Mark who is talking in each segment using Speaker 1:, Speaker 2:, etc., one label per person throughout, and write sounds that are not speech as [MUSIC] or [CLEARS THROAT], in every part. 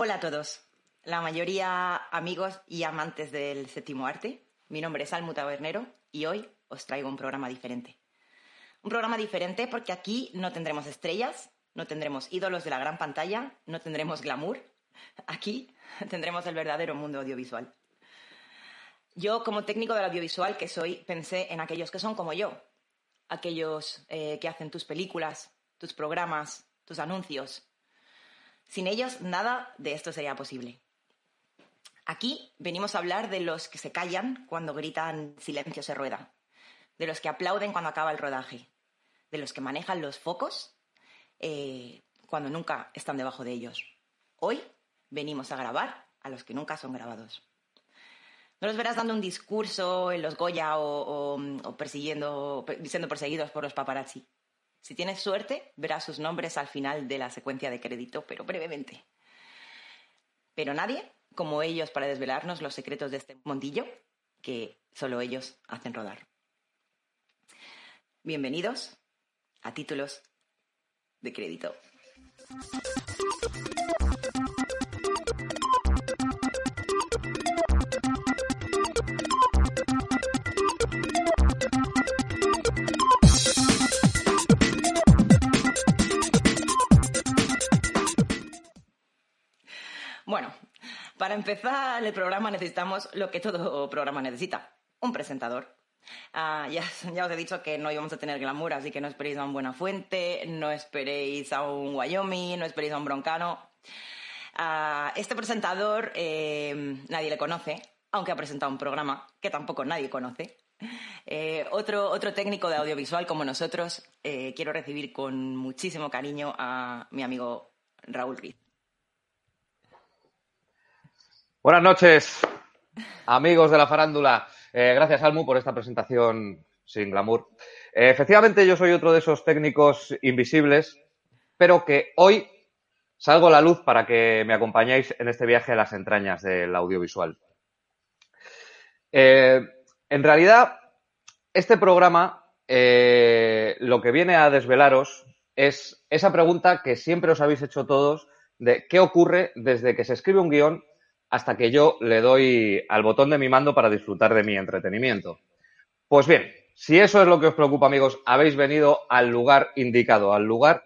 Speaker 1: Hola a todos, la mayoría amigos y amantes del séptimo arte. Mi nombre es Almu Tabernero y hoy os traigo un programa diferente. Un programa diferente porque aquí no tendremos estrellas, no tendremos ídolos de la gran pantalla, no tendremos glamour. Aquí [LAUGHS] tendremos el verdadero mundo audiovisual. Yo, como técnico del audiovisual que soy, pensé en aquellos que son como yo, aquellos eh, que hacen tus películas, tus programas, tus anuncios. Sin ellos, nada de esto sería posible. Aquí venimos a hablar de los que se callan cuando gritan silencio se rueda, de los que aplauden cuando acaba el rodaje, de los que manejan los focos eh, cuando nunca están debajo de ellos. Hoy venimos a grabar a los que nunca son grabados. No los verás dando un discurso en los Goya o, persiguiendo, siendo perseguidos por los paparazzi. Si tienes suerte, verás sus nombres al final de la secuencia de crédito, pero brevemente. Pero nadie como ellos para desvelarnos los secretos de este mundillo que solo ellos hacen rodar. Bienvenidos a títulos de crédito. Para empezar el programa necesitamos lo que todo programa necesita, un presentador. Ah, ya, os he dicho que no íbamos a tener glamour, así que no esperéis a un Buena Fuente, no esperéis a un Wyoming, no esperéis a un Broncano. Ah, este presentador eh, nadie le conoce, aunque ha presentado un programa que tampoco nadie conoce. Eh, otro, otro técnico de audiovisual como nosotros, eh, quiero recibir con muchísimo cariño a mi amigo Raúl Riz.
Speaker 2: Buenas noches, amigos de la farándula. Eh, gracias, Almu, por esta presentación sin glamour. Eh, efectivamente, yo soy otro de esos técnicos invisibles, pero que hoy salgo a la luz para que me acompañéis en este viaje a las entrañas del audiovisual. Eh, en realidad, este programa lo que viene a desvelaros es esa pregunta que siempre os habéis hecho todos de qué ocurre desde que se escribe un guion hasta que yo le doy al botón de mi mando para disfrutar de mi entretenimiento. Pues bien, si eso es lo que os preocupa, amigos, habéis venido al lugar indicado, al lugar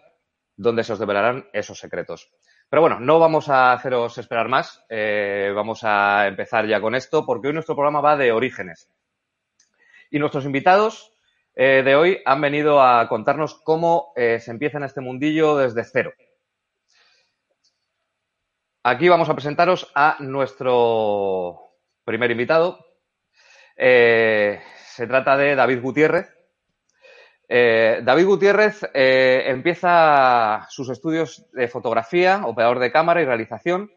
Speaker 2: donde se os develarán esos secretos. Pero bueno, no vamos a haceros esperar más, eh, vamos a empezar ya con esto, porque hoy nuestro programa va de orígenes. Y nuestros invitados eh, de hoy han venido a contarnos cómo eh, se empieza en este mundillo desde cero. Aquí vamos a presentaros a nuestro primer invitado. Eh, se trata de David Gutiérrez. Eh, David Gutiérrez eh, empieza sus estudios de fotografía, operador de cámara y realización,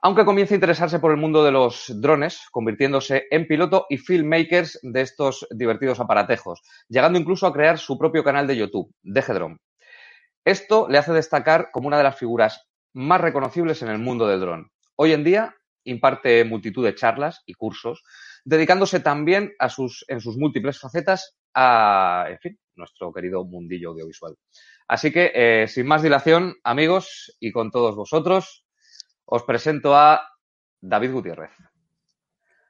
Speaker 2: aunque comienza a interesarse por el mundo de los drones, convirtiéndose en piloto y filmmakers de estos divertidos aparatejos, llegando incluso a crear su propio canal de YouTube, DG Drone. Esto le hace destacar como una de las figuras más reconocibles en el mundo del dron. Hoy en día imparte multitud de charlas y cursos, dedicándose también a sus, en sus múltiples facetas a, en fin, nuestro querido mundillo audiovisual. Así que, eh, sin más dilación, amigos, y con todos vosotros, os presento a David Gutiérrez.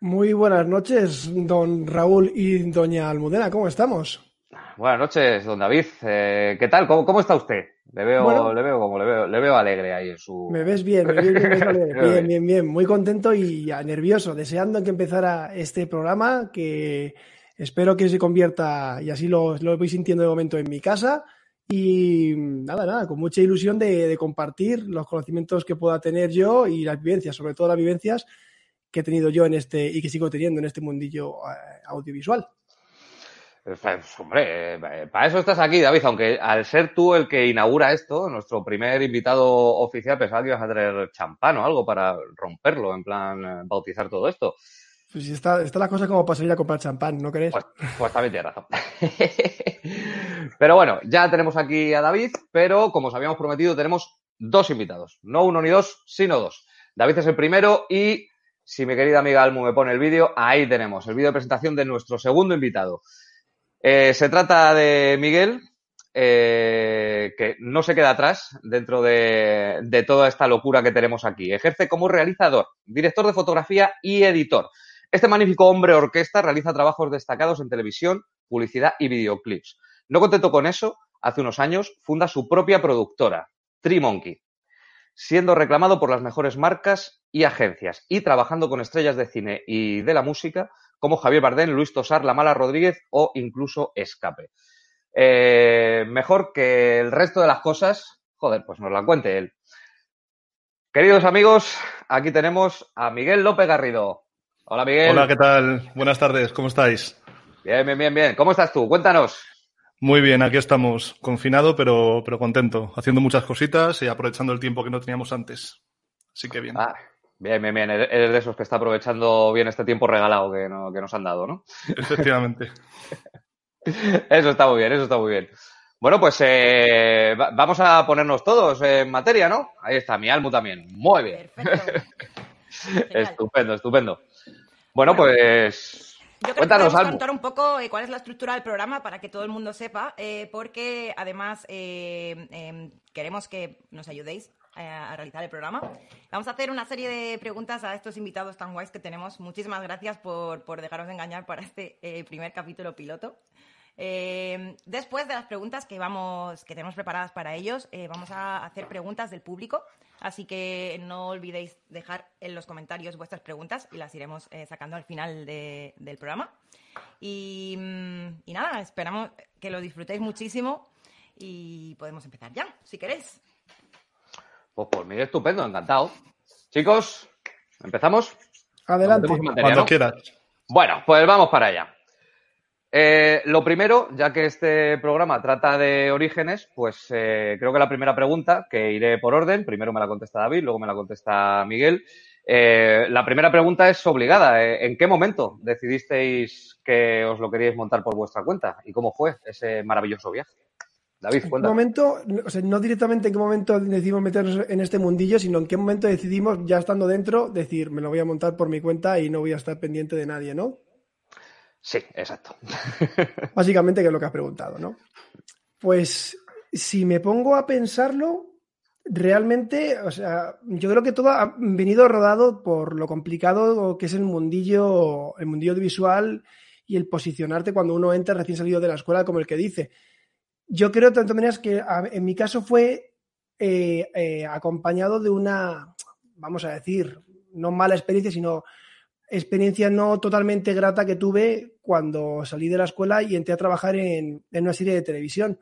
Speaker 3: Muy buenas noches, don Raúl y doña Almudena, ¿cómo estamos?
Speaker 2: Buenas noches, don David. Eh, ¿Qué tal? ¿Cómo, está usted? Le veo, le veo como le veo, le veo alegre ahí en su.
Speaker 3: Me ves bien, me ves bien, [LAUGHS] bien, bien, bien, muy contento y nervioso, deseando que empezara este programa que espero que se convierta y así lo, lo voy sintiendo de momento en mi casa y nada, nada, con mucha ilusión de, de, compartir los conocimientos que pueda tener yo y las vivencias, sobre todo las vivencias que he tenido yo en este y que sigo teniendo en este mundillo eh, audiovisual.
Speaker 2: Pues, [LAUGHS] hombre, eh, para eso estás aquí, David, aunque al ser tú el que inaugura esto, nuestro primer invitado oficial, pensaba que ibas a traer champán o algo para romperlo, en plan, eh, bautizar todo esto.
Speaker 3: Pues está, está la cosa como para salir a comprar champán, ¿no crees?
Speaker 2: Pues, pues también tienes razón. [LAUGHS] pero bueno, ya tenemos aquí a David, pero como os habíamos prometido, tenemos dos invitados. No uno ni dos, sino dos. David es el primero y, si mi querida amiga Almu me pone el vídeo, ahí tenemos el vídeo de presentación de nuestro segundo invitado. Eh, se trata de Miguel, eh, que no se queda atrás dentro de, toda esta locura que tenemos aquí. Ejerce como realizador, director de fotografía y editor. Este magnífico hombre orquesta realiza trabajos destacados en televisión, publicidad y videoclips. No contento con eso, hace unos años funda su propia productora, Monkey, siendo reclamado por las mejores marcas y agencias y trabajando con estrellas de cine y de la música como Javier Bardem, Luis Tosar, La Mala Rodríguez o incluso Escape. Eh, mejor que el resto de las cosas, joder, pues nos la cuente él. Queridos amigos, aquí tenemos a Miguel López Garrido. Hola Miguel.
Speaker 4: Hola, ¿qué tal? Buenas tardes, ¿cómo estáis?
Speaker 2: Bien, bien, bien, bien. ¿Cómo estás tú? Cuéntanos.
Speaker 4: Muy bien, aquí estamos, confinado, pero, pero contento, haciendo muchas cositas y aprovechando el tiempo que no teníamos antes. Así que bien.
Speaker 2: Ah, bien, bien, bien. Eres de esos que está aprovechando bien este tiempo regalado que, no, que nos han dado, ¿no?
Speaker 4: Efectivamente. [LAUGHS]
Speaker 2: Eso está muy bien, eso está muy bien. Bueno, pues eh, vamos a ponernos todos en materia, ¿no? Ahí está, mi Almu también. Muy bien. [LAUGHS] estupendo, estupendo. Bueno, pues.
Speaker 1: Yo creo Cuéntanos, que contar un poco eh, cuál es la estructura del programa para que todo el mundo sepa, eh, porque además em, queremos que nos ayudéis a realizar el programa. Vamos a hacer una serie de preguntas a estos invitados tan guays que tenemos. Muchísimas gracias por, por dejaros engañar para este primer capítulo piloto. Eh, después de las preguntas que vamos, que tenemos preparadas para ellos, eh, vamos a hacer preguntas del público. Así que no olvidéis dejar en los comentarios vuestras preguntas y las iremos eh, sacando al final del programa. Mm, y, nada, esperamos que lo disfrutéis muchísimo y podemos empezar ya, si queréis.
Speaker 2: Pues por mí estupendo, encantado. Chicos, ¿empezamos?
Speaker 3: Adelante.
Speaker 4: Cuando quieras.
Speaker 2: Bueno, pues vamos para allá. Eh, lo primero, ya que este programa trata de orígenes, pues eh, creo que la primera pregunta, que iré por orden, primero me la contesta David, luego me la contesta Miguel. Eh, la primera pregunta es obligada. ¿En qué momento decidisteis que os lo queríais montar por vuestra cuenta? ¿Y cómo fue ese maravilloso viaje? David, cuéntame.
Speaker 3: ¿En momento, o sea, no directamente en qué momento decidimos meternos en este mundillo, sino en qué momento decidimos, ya estando dentro, decir, me lo voy a montar por mi cuenta y no voy a estar pendiente de nadie, ¿no?
Speaker 2: Sí, exacto. [LAUGHS]
Speaker 3: Básicamente, que es lo que has preguntado, ¿no? Pues si me pongo a pensarlo, realmente, o sea, yo creo que todo ha venido rodado por lo complicado que es el mundillo, el mundillo visual y el posicionarte cuando uno entra recién salido de la escuela, como el que dice. Yo creo, de todas maneras, que en mi caso fue eh, eh, acompañado de una, vamos a decir, no mala experiencia, sino experiencia no totalmente grata que tuve cuando salí de la escuela y entré a trabajar en, una serie de televisión.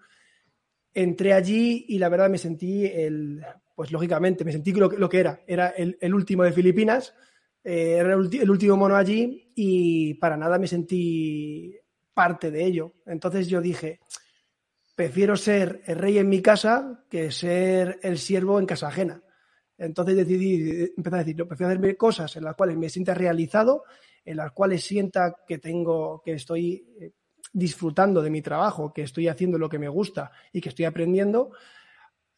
Speaker 3: Entré allí y la verdad me sentí el, pues lógicamente, me sentí lo, lo que era. Era el, último de Filipinas, eh, era el, último mono allí y para nada me sentí parte de ello. Entonces yo dije, prefiero ser el rey en mi casa que ser el siervo en casa ajena. Entonces decidí, empezar a decir, no, prefiero hacerme cosas en las cuales me sienta realizado, en las cuales sienta que tengo, que estoy eh, disfrutando de mi trabajo, que estoy haciendo lo que me gusta y que estoy aprendiendo,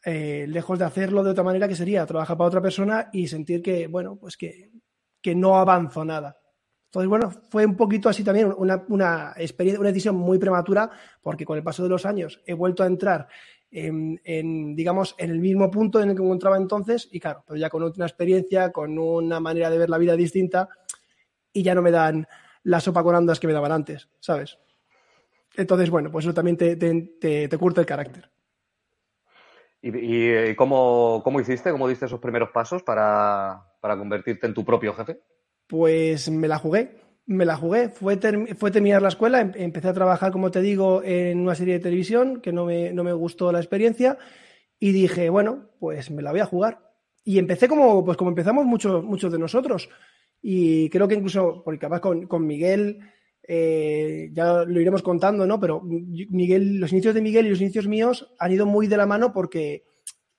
Speaker 3: eh, lejos de hacerlo de otra manera que sería trabajar para otra persona y sentir que, bueno, pues que, que no avanzo nada. Entonces, bueno, fue un poquito así también una, una, experiencia, una decisión muy prematura, porque con el paso de los años he vuelto a entrar en, digamos, en el mismo punto en el que me encontraba entonces y claro, pero ya con una experiencia, con una manera de ver la vida distinta y ya no me dan la sopa con andas que me daban antes, ¿sabes? Entonces, bueno, pues eso también te, te, curta el carácter.
Speaker 2: ¿Y, cómo, cómo, hiciste? ¿Cómo diste esos primeros pasos para, para convertirte en tu propio jefe?
Speaker 3: Pues me la jugué me la jugué. Fue, fue terminar la escuela, em, empecé a trabajar, como te digo, en una serie de televisión que no me, no me gustó la experiencia y dije, bueno, pues me la voy a jugar. Y empecé como, pues como empezamos muchos, muchos de nosotros. Y creo que incluso, porque capaz con, con Miguel, eh, ya lo iremos contando, ¿no? Pero Miguel, los inicios de Miguel y los inicios míos han ido muy de la mano porque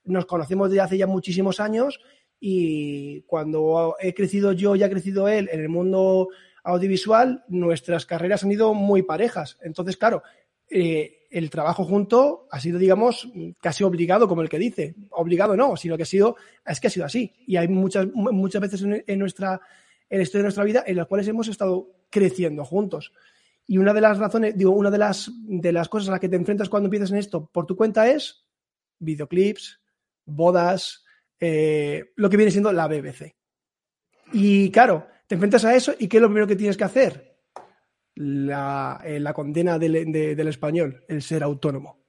Speaker 3: nos conocemos desde hace ya muchísimos años y cuando he crecido yo y ha crecido él en el mundo audiovisual, nuestras carreras han ido muy parejas. Entonces, claro, eh, el trabajo junto ha sido, digamos, casi obligado, como el que dice. Obligado no, sino que ha sido, es que ha sido así. Y hay muchas, muchas veces en, nuestra, en la historia de nuestra vida en las cuales hemos estado creciendo juntos. Y una de las razones, digo, una de las, de las cosas a las que te enfrentas cuando empiezas en esto por tu cuenta es videoclips, bodas, eh, lo que viene siendo la BBC. Y claro, te enfrentas a eso y ¿qué es lo primero que tienes que hacer? La, eh, condena del, del español, el ser autónomo.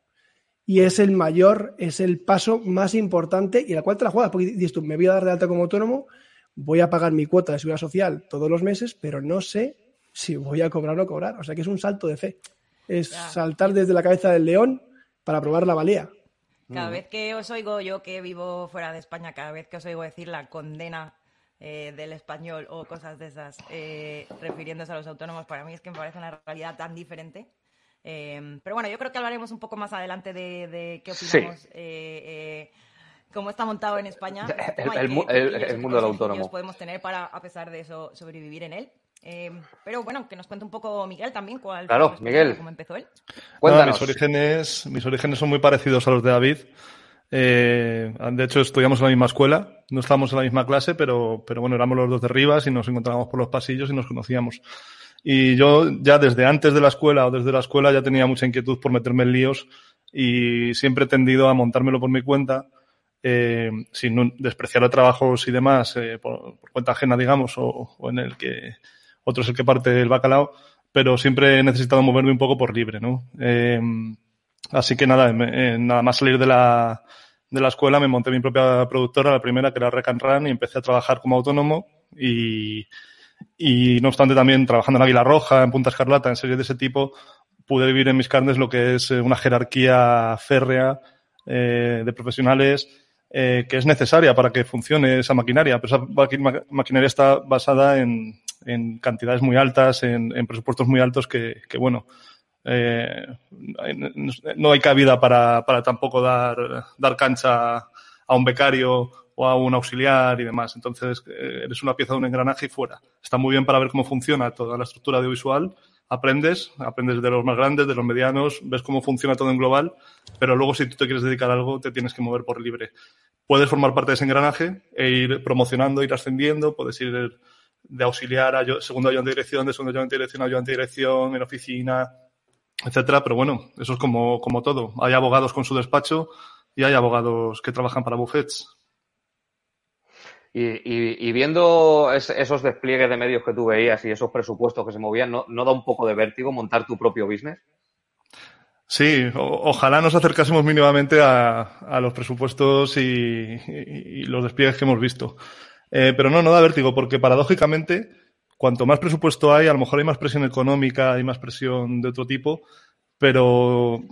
Speaker 3: Y es el mayor, es el paso más importante y la cual te la juegas, porque dices tú, me voy a dar de alta como autónomo, voy a pagar mi cuota de seguridad social todos los meses, pero no sé si voy a cobrar o no cobrar. O sea que es un salto de fe. Es saltar desde la cabeza del león para probar la valía.
Speaker 1: Cada vez que os oigo, yo que vivo fuera de España, cada vez que os oigo decir la condena eh, del español o cosas de esas, eh, refiriéndose a los autónomos, para mí es que me parece una realidad tan diferente. Eh, pero bueno, yo creo que hablaremos un poco más adelante de, qué opinamos, cómo está montado en España [LAUGHS]
Speaker 2: el, mundo del autónomo.
Speaker 1: podemos tener para, a pesar de eso, sobrevivir en él. Pero bueno, que nos cuente un poco Miguel también cuál
Speaker 2: claro, Miguel.
Speaker 1: cómo empezó él.
Speaker 4: mis, orígenes, mis orígenes son muy parecidos a los de David. Eh, de hecho, estudiamos en la misma escuela, no estábamos en la misma clase, pero, pero bueno, éramos los dos de Rivas y nos encontrábamos por los pasillos y nos conocíamos. Y yo ya desde antes de la escuela o desde la escuela ya tenía mucha inquietud por meterme en líos y siempre he tendido a montármelo por mi cuenta, eh, sin despreciar trabajos y demás, eh, por, cuenta ajena, digamos, o, en el que otro es el que parte el bacalao, pero siempre he necesitado moverme un poco por libre, ¿no? Eh, Así que nada, nada más salir de la, de la escuela me monté mi propia productora, la primera que era Rec and Run, y empecé a trabajar como autónomo y, y no obstante también trabajando en Águila Roja, en Punta Escarlata, en series de ese tipo, pude vivir en mis carnes lo que es eh, una jerarquía férrea eh, de profesionales eh, que es necesaria para que funcione esa maquinaria. Pero esa maquinaria está basada en, en cantidades muy altas, en, presupuestos muy altos que, que bueno, eh, no hay cabida para, para tampoco dar, dar cancha a un becario o a un auxiliar y demás. Entonces, eh, eres una pieza de un engranaje y fuera. Está muy bien para ver cómo funciona toda la estructura audiovisual. Aprendes, aprendes de los más grandes, de los medianos, ves cómo funciona todo en global, pero luego si tú te quieres dedicar a algo, te tienes que mover por libre. Puedes formar parte de ese engranaje e ir promocionando, ir ascendiendo, puedes ir de auxiliar a segundo ayudante de dirección, de segundo ayudante de dirección a ayudante de dirección, en oficina, etcétera. Pero bueno, eso es como, como todo. Hay abogados con su despacho y hay abogados que trabajan para buffets.
Speaker 2: Y, viendo esos despliegues de medios que tú veías y esos presupuestos que se movían, ¿no, da un poco de vértigo montar tu propio business?
Speaker 4: Sí, ojalá nos acercásemos mínimamente a, los presupuestos y, los despliegues que hemos visto. Eh, pero no, no da vértigo, porque paradójicamente cuanto más presupuesto hay, a lo mejor hay más presión económica, hay más presión de otro tipo, pero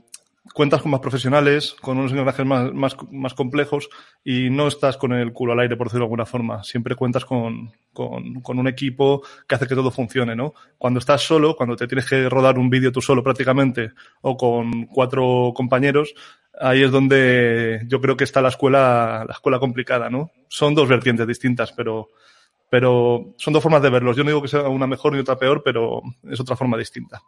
Speaker 4: cuentas con más profesionales, con unos engranajes más, más, más, complejos y no estás con el culo al aire, por decirlo de alguna forma. Siempre cuentas con, con, con, un equipo que hace que todo funcione, ¿no? Cuando estás solo, cuando te tienes que rodar un vídeo tú solo prácticamente o con cuatro compañeros, ahí es donde yo creo que está la escuela, la escuela complicada, ¿no? Son dos vertientes distintas, pero pero son dos formas de verlos. Yo no digo que sea una mejor ni otra peor, pero es otra forma distinta.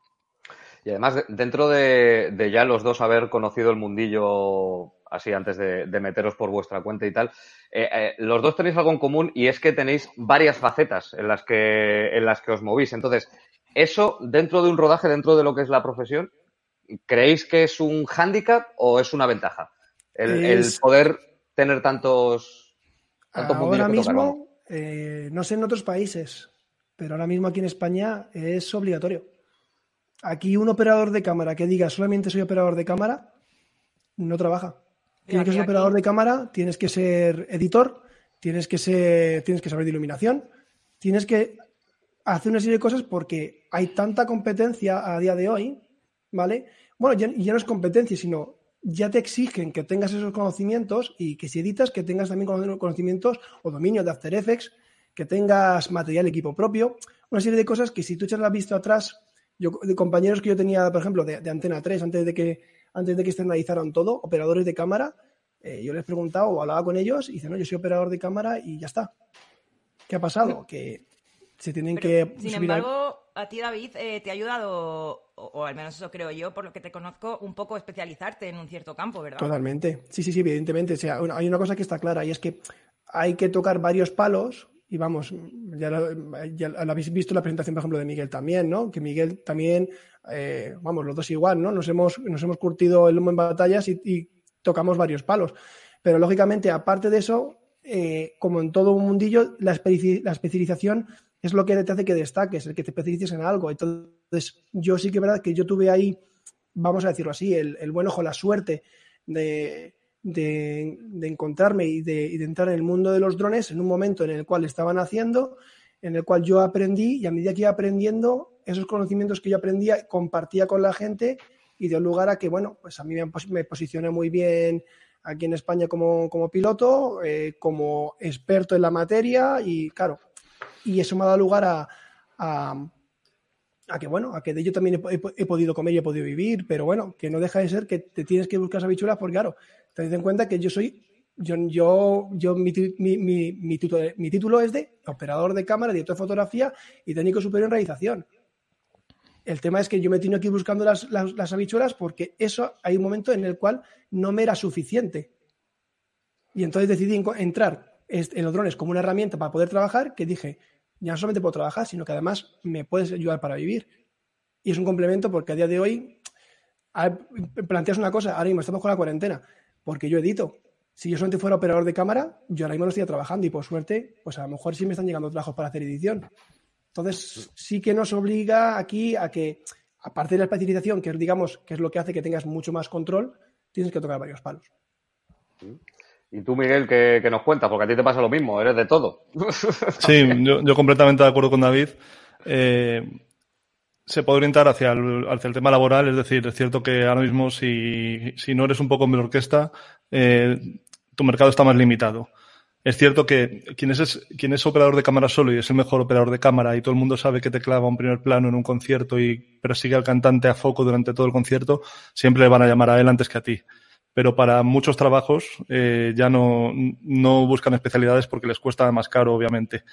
Speaker 2: Y además, dentro de, ya los dos haber conocido el mundillo así antes de, meteros por vuestra cuenta y tal, eh, eh, los dos tenéis algo en común y es que tenéis varias facetas en las que, en las que os movís. Entonces, eso dentro de un rodaje, dentro de lo que es la profesión, ¿creéis que es un hándicap o es una ventaja? El, poder tener tantos, tantos
Speaker 3: Ahora mismo, eh, no sé en otros países, pero ahora mismo aquí en España es obligatorio. Aquí un operador de cámara que diga solamente soy operador de cámara, no trabaja. Tienes que ser operador de cámara, tienes que ser editor, tienes que ser, tienes que saber de iluminación, tienes que hacer una serie de cosas porque hay tanta competencia a día de hoy, ¿vale? Bueno, ya, ya no es competencia, sino ya te exigen que tengas esos conocimientos y que si editas, que tengas también conocimientos o dominio de After Effects, que tengas material equipo propio, una serie de cosas que si tú echas la vista atrás, yo, de compañeros que yo tenía, por ejemplo, de, Antena 3, antes de que antes de que externalizaran todo, operadores de cámara, eh, yo les preguntaba o hablaba con ellos y dicen, no, yo soy operador de cámara y ya está. ¿Qué ha pasado? Que se tienen que...
Speaker 1: Sin embargo, a ti, David, eh, te ha ayudado o, al menos eso creo yo, por lo que te conozco, un poco especializarte en un cierto campo, ¿verdad?
Speaker 3: Totalmente. Sí, sí, sí, evidentemente. O sea, hay una cosa que está clara y es que hay que tocar varios palos y vamos, ya lo, habéis visto la presentación, por ejemplo, de Miguel también, ¿no? Que Miguel también, eh, vamos, los dos igual, ¿no? Nos hemos, nos hemos curtido el lomo en batallas y, tocamos varios palos. Pero lógicamente, aparte de eso, eh, como en todo un mundillo, la, especialización es lo que te hace que destaques, el que te especialices en algo. Entonces, yo sí que es verdad que yo tuve ahí, vamos a decirlo así, el, el buen ojo, la suerte de, de, encontrarme y de, entrar en el mundo de los drones en un momento en el cual estaban haciendo, en el cual yo aprendí y a medida que iba aprendiendo, esos conocimientos que yo aprendía, compartía con la gente y dio lugar a que, bueno, pues a mí me, posicioné muy bien aquí en España como, piloto, eh, como experto en la materia y, claro, y eso me ha dado lugar a, a, que, bueno, a que de ello también he, podido comer y he podido vivir, pero bueno, que no deja de ser que te tienes que buscar esa bichuelas porque, claro, Ten en cuenta que yo soy, yo, yo, yo mi, mi, mi, título, mi, título, es de operador de cámara, director de fotografía y técnico superior en realización. El tema es que yo me tengo que ir buscando las, las, habichuelas porque eso hay un momento en el cual no me era suficiente. Y entonces decidí entrar en los drones como una herramienta para poder trabajar, que dije, ya no solamente puedo trabajar, sino que además me puedes ayudar para vivir. Y es un complemento porque a día de hoy planteas una cosa, ahora mismo estamos con la cuarentena, porque yo edito. Si yo solamente fuera operador de cámara, yo ahora mismo no estaría trabajando y por suerte, pues a lo mejor sí me están llegando trabajos para hacer edición. Entonces, sí que nos obliga aquí a que, aparte de la especialización, que es, digamos, que es lo que hace que tengas mucho más control, tienes que tocar varios palos.
Speaker 2: Y tú, Miguel, ¿qué, nos cuentas? Porque a ti te pasa lo mismo, eres de todo. [LAUGHS]
Speaker 4: Sí, yo, completamente de acuerdo con David. Eh, se puede orientar hacia el, hacia el tema laboral, es decir, es cierto que ahora mismo si, si no eres un poco en orquesta, eh, tu mercado está más limitado. Es cierto que quien es, quien es operador de cámara solo y es el mejor operador de cámara y todo el mundo sabe que te clava un primer plano en un concierto y persigue al cantante a foco durante todo el concierto, siempre le van a llamar a él antes que a ti. Pero para muchos trabajos eh, ya no, no buscan especialidades porque les cuesta más caro, obviamente.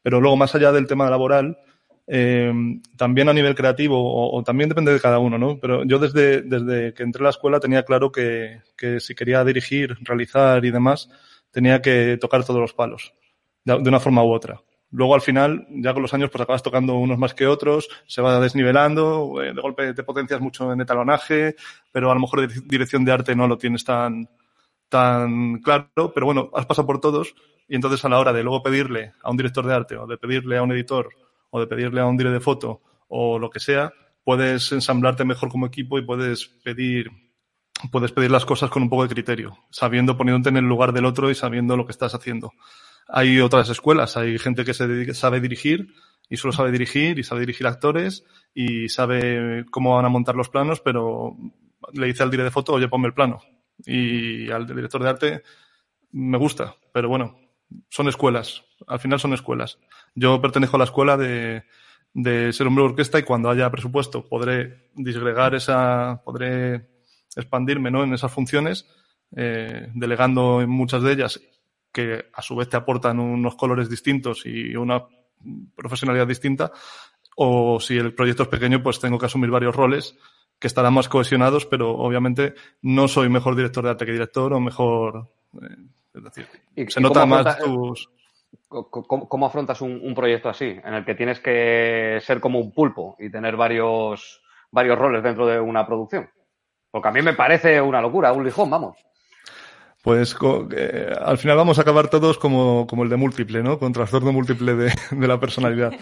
Speaker 4: Pero luego, más allá del tema laboral, eh, también a nivel creativo, o, también depende de cada uno, ¿no? Pero yo desde, desde que entré a la escuela tenía claro que, que, si quería dirigir, realizar y demás, tenía que tocar todos los palos, de, una forma u otra. Luego al final, ya con los años, pues acabas tocando unos más que otros, se va desnivelando, eh, de golpe te potencias mucho en etalonaje, pero a lo mejor dirección de arte no lo tienes tan, tan claro, pero bueno, has pasado por todos y entonces a la hora de luego pedirle a un director de arte o de pedirle a un editor o de pedirle a un dire de foto o lo que sea, puedes ensamblarte mejor como equipo y puedes pedir puedes pedir las cosas con un poco de criterio, sabiendo, poniéndote en el lugar del otro y sabiendo lo que estás haciendo. Hay otras escuelas, hay gente que se sabe dirigir y solo sabe dirigir y sabe dirigir actores y sabe cómo van a montar los planos, pero le dice al dire de foto, oye, ponme el plano. Y al director de arte me gusta, pero bueno, son escuelas, al final son escuelas. Yo pertenezco a la escuela de, de ser hombre de orquesta y cuando haya presupuesto podré disgregar esa, podré expandirme ¿no? en esas funciones, eh, delegando en muchas de ellas que a su vez te aportan unos colores distintos y una profesionalidad distinta, o si el proyecto es pequeño, pues tengo que asumir varios roles que estarán más cohesionados, pero obviamente no soy mejor director de arte que director o mejor. Eh, es decir, se nota más tus.
Speaker 2: ¿Cómo, afrontas un, proyecto así, en el que tienes que ser como un pulpo y tener varios, varios roles dentro de una producción? Porque a mí me parece una locura, un lijón, vamos.
Speaker 4: Pues eh, al final vamos a acabar todos como, como el de múltiple, ¿no? Con trastorno múltiple de, de la personalidad.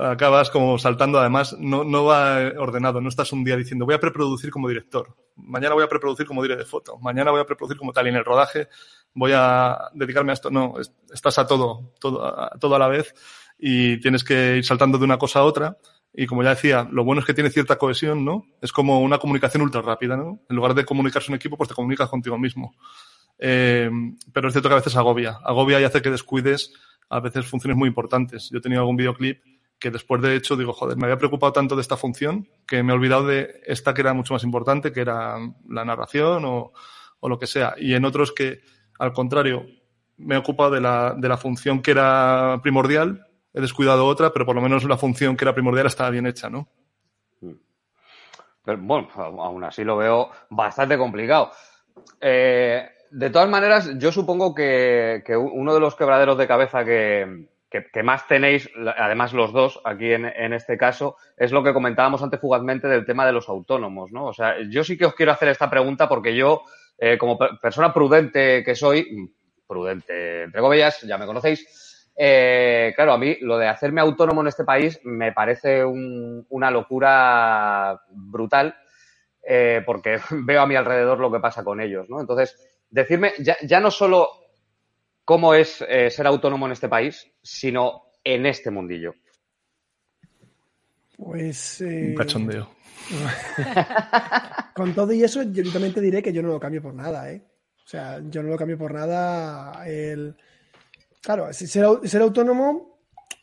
Speaker 4: acabas como saltando, además, no, no va ordenado, no estás un día diciendo voy a preproducir como director, mañana voy a preproducir como director de foto, mañana voy a preproducir como tal, en el rodaje voy a dedicarme a esto. No, estás a todo, todo, a, todo a la vez y tienes que ir saltando de una cosa a otra. Y como ya decía, lo bueno es que tiene cierta cohesión, ¿no? Es como una comunicación ultra rápida, ¿no? En lugar de comunicarse un equipo, pues te comunicas contigo mismo. Eh, pero es cierto que a veces agobia. Agobia y hace que descuides a veces funciones muy importantes. Yo he tenido algún videoclip que después de hecho digo, joder, me había preocupado tanto de esta función que me he olvidado de esta que era mucho más importante, que era la narración o, o lo que sea. Y en otros que al contrario, me he ocupado de la, de la función que era primordial, he descuidado otra, pero por lo menos la función que era primordial estaba bien hecha, ¿no?
Speaker 2: Pero, bueno, aún así lo veo bastante complicado. Eh, de todas maneras, yo supongo que, uno de los quebraderos de cabeza que, más tenéis, además los dos, aquí en, este caso, es lo que comentábamos antes fugazmente del tema de los autónomos, ¿no? O sea, yo sí que os quiero hacer esta pregunta porque yo, eh, como persona prudente que soy, mm, prudente, entre comillas, ya me conocéis, eh, claro, a mí lo de hacerme autónomo en este país me parece una locura brutal eh, porque [LAUGHS] veo a mi alrededor lo que pasa con ellos, ¿no? Entonces, decirme, ya, ya no solo cómo es eh, ser autónomo en este país, sino en este mundillo.
Speaker 3: Pues.
Speaker 4: Eh... Un cachondeo. [LAUGHS]
Speaker 3: Con todo y eso, yo también te diré que yo no lo cambio por nada, ¿eh? O sea, yo no lo cambio por nada. El... Claro, ser, autónomo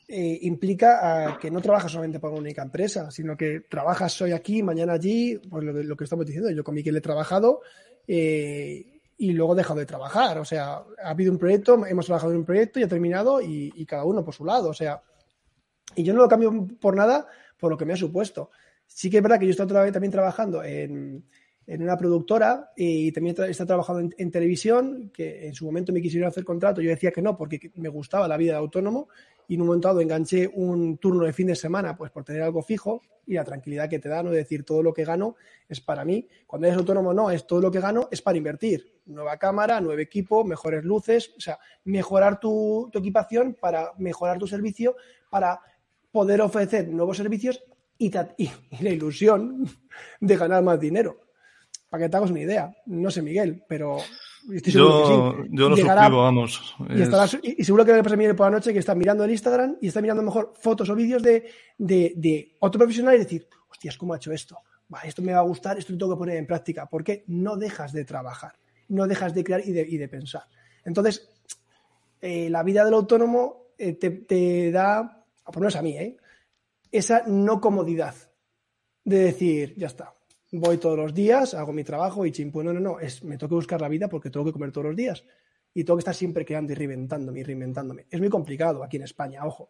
Speaker 3: eh, implica que no trabajas solamente para una única empresa, sino que trabajas hoy aquí, mañana allí, pues lo, lo que estamos diciendo. Yo con Miquel he trabajado eh, y luego he dejado de trabajar. O sea, ha habido un proyecto, hemos trabajado en un proyecto y ha terminado y, cada uno por su lado. O sea, y yo no lo cambio por nada por lo que me ha supuesto. Sí que es verdad que yo estoy también trabajando en, en una productora y también está trabajando en, televisión, que en su momento me quisieron hacer contrato, yo decía que no, porque me gustaba la vida de autónomo y en un momento dado enganché un turno de fin de semana, pues por tener algo fijo y la tranquilidad que te da, no decir todo lo que gano es para mí. Cuando eres autónomo, no, es todo lo que gano es para invertir. Nueva cámara, nuevo equipo, mejores luces, o sea, mejorar tu, equipación para mejorar tu servicio, para poder ofrecer nuevos servicios y la ilusión de ganar más dinero para que te hagas una idea. No sé, Miguel, pero
Speaker 4: estoy seguro que sí. Yo lo suscribo, vamos.
Speaker 3: Y, seguro que le pasa a Miguel por la noche que está mirando el Instagram y está mirando mejor fotos o vídeos de, de, otro profesional y decir, hostias, ¿cómo ha hecho esto? esto me va a gustar, esto lo tengo que poner en práctica. Porque no dejas de trabajar, no dejas de crear y de, pensar. Entonces, eh, la vida del autónomo eh, te, te, da, por lo menos a mí, ¿eh? esa no comodidad de decir, ya está, voy todos los días, hago mi trabajo y chimpu, no, no, no, es, me tengo que buscar la vida porque tengo que comer todos los días y tengo que estar siempre creando y reinventándome y reinventándome. Es muy complicado aquí en España, ojo.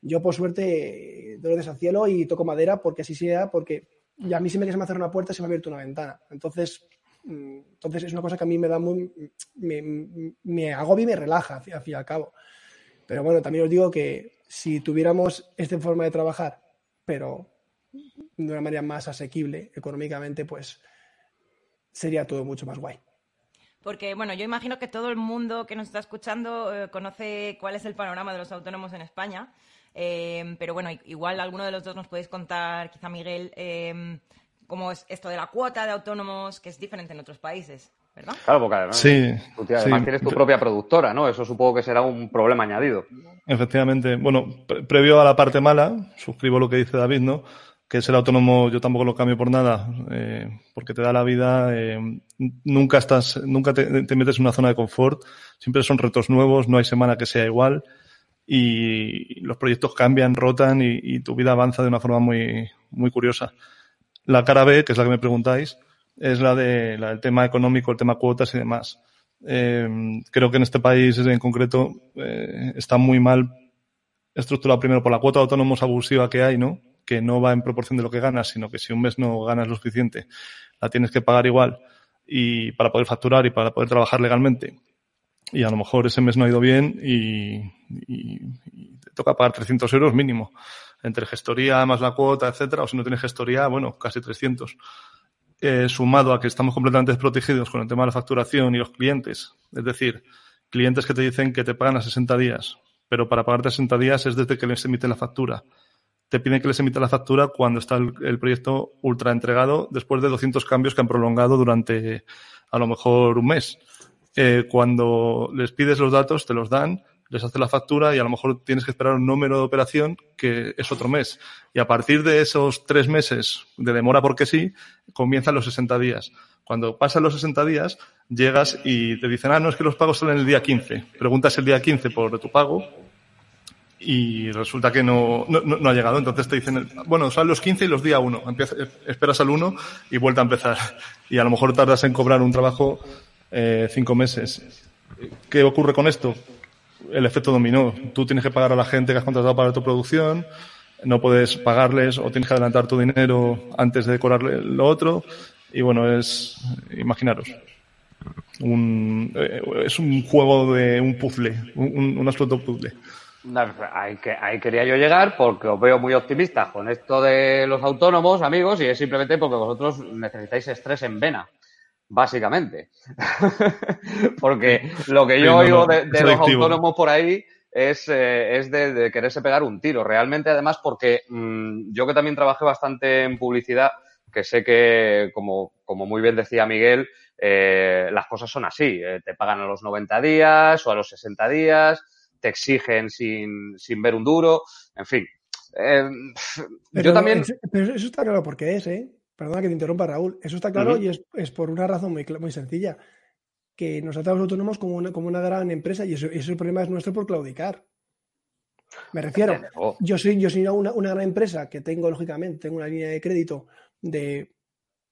Speaker 3: Yo, por suerte, doy al cielo y toco madera porque así sea, porque y a mí si me quieres hacer una puerta se me ha abierto una ventana. Entonces, mm, entonces es una cosa que a mí me da muy, me, me agobia y me relaja, al fin y al cabo. Pero bueno, también os digo que si tuviéramos esta forma de trabajar, pero de una manera más asequible económicamente, pues sería todo mucho más guay.
Speaker 1: Porque, bueno, yo imagino que todo el mundo que nos está escuchando eh, conoce cuál es el panorama de los autónomos en España. Eh, pero bueno, igual alguno de los dos nos podéis contar, quizá Miguel, eh, cómo es esto de la cuota de autónomos, que es diferente en otros países. ¿verdad?
Speaker 2: Claro, porque además, sí, tienes tu propia productora, ¿no? Eso supongo que será un problema añadido.
Speaker 4: Efectivamente. Bueno, previo a la parte mala, suscribo lo que dice David, ¿no? Que ser autónomo yo tampoco lo cambio por nada, eh, porque te da la vida, eh, nunca estás, nunca te, metes en una zona de confort, siempre son retos nuevos, no hay semana que sea igual y los proyectos cambian, rotan y, tu vida avanza de una forma muy, muy curiosa. La cara B, que es la que me preguntáis, es la, de, la del tema económico, el tema cuotas y demás. Eh, creo que en este país en concreto está muy mal estructurado primero por la cuota de autónomos abusiva que hay, ¿no? Que no va en proporción de lo que ganas, sino que si un mes no ganas lo suficiente, la tienes que pagar igual y para poder facturar y para poder trabajar legalmente. Y a lo mejor ese mes no ha ido bien y, te toca pagar 300 euros mínimo. Entre gestoría más la cuota, etcétera, o si no tienes gestoría, bueno, casi 300. Eh, sumado a que estamos completamente desprotegidos con el tema de la facturación y los clientes. Es decir, clientes que te dicen que te pagan a 60 días, pero para pagarte a 60 días es desde que les emiten la factura te piden que les emita la factura cuando está el, proyecto ultra entregado después de 200 cambios que han prolongado durante a lo mejor un mes. Eh, cuando les pides los datos, te los dan, les hace la factura y a lo mejor tienes que esperar un número de operación que es otro mes. Y a partir de esos tres meses de demora porque sí, comienzan los 60 días. Cuando pasan los 60 días, llegas y te dicen, ah, no, es que los pagos salen el día 15. Preguntas el día 15 por tu pago y resulta que no, no, no, ha llegado. Entonces te dicen, bueno, son los 15 y los días 1. esperas al 1 y vuelta a empezar. Y a lo mejor tardas en cobrar un trabajo eh, cinco meses. ¿Qué ocurre con esto? El efecto dominó. Tú tienes que pagar a la gente que has contratado para tu producción, no puedes pagarles o tienes que adelantar tu dinero antes de cobrarle lo otro. Y bueno, es, imaginaros. Un, eh, es un juego de un puzzle, un, un absoluto puzzle.
Speaker 2: Ahí, que, ahí quería yo llegar porque os veo muy optimistas con esto de los autónomos, amigos, y es simplemente porque vosotros necesitáis estrés en vena, básicamente. [LAUGHS] porque lo que yo oigo de, los autónomos por ahí es, eh, es de, quererse pegar un tiro. Realmente, además, porque mm, yo que también trabajé bastante en publicidad, que sé que, como, como muy bien decía Miguel, eh, las cosas son así. Eh, te pagan a los 90 días o a los 60 días te exigen sin, sin ver un duro, en fin. Eh, yo también.
Speaker 3: Pero eso está claro porque es, ¿eh? Perdona que te interrumpa, Raúl. Eso está claro y es, es, por una razón muy, muy sencilla. Que nos tratamos autónomos como una, como una gran empresa y eso, eso el problema es nuestro por claudicar. Me refiero, yo soy, yo soy una, una, gran empresa que tengo, lógicamente, tengo una línea de crédito de,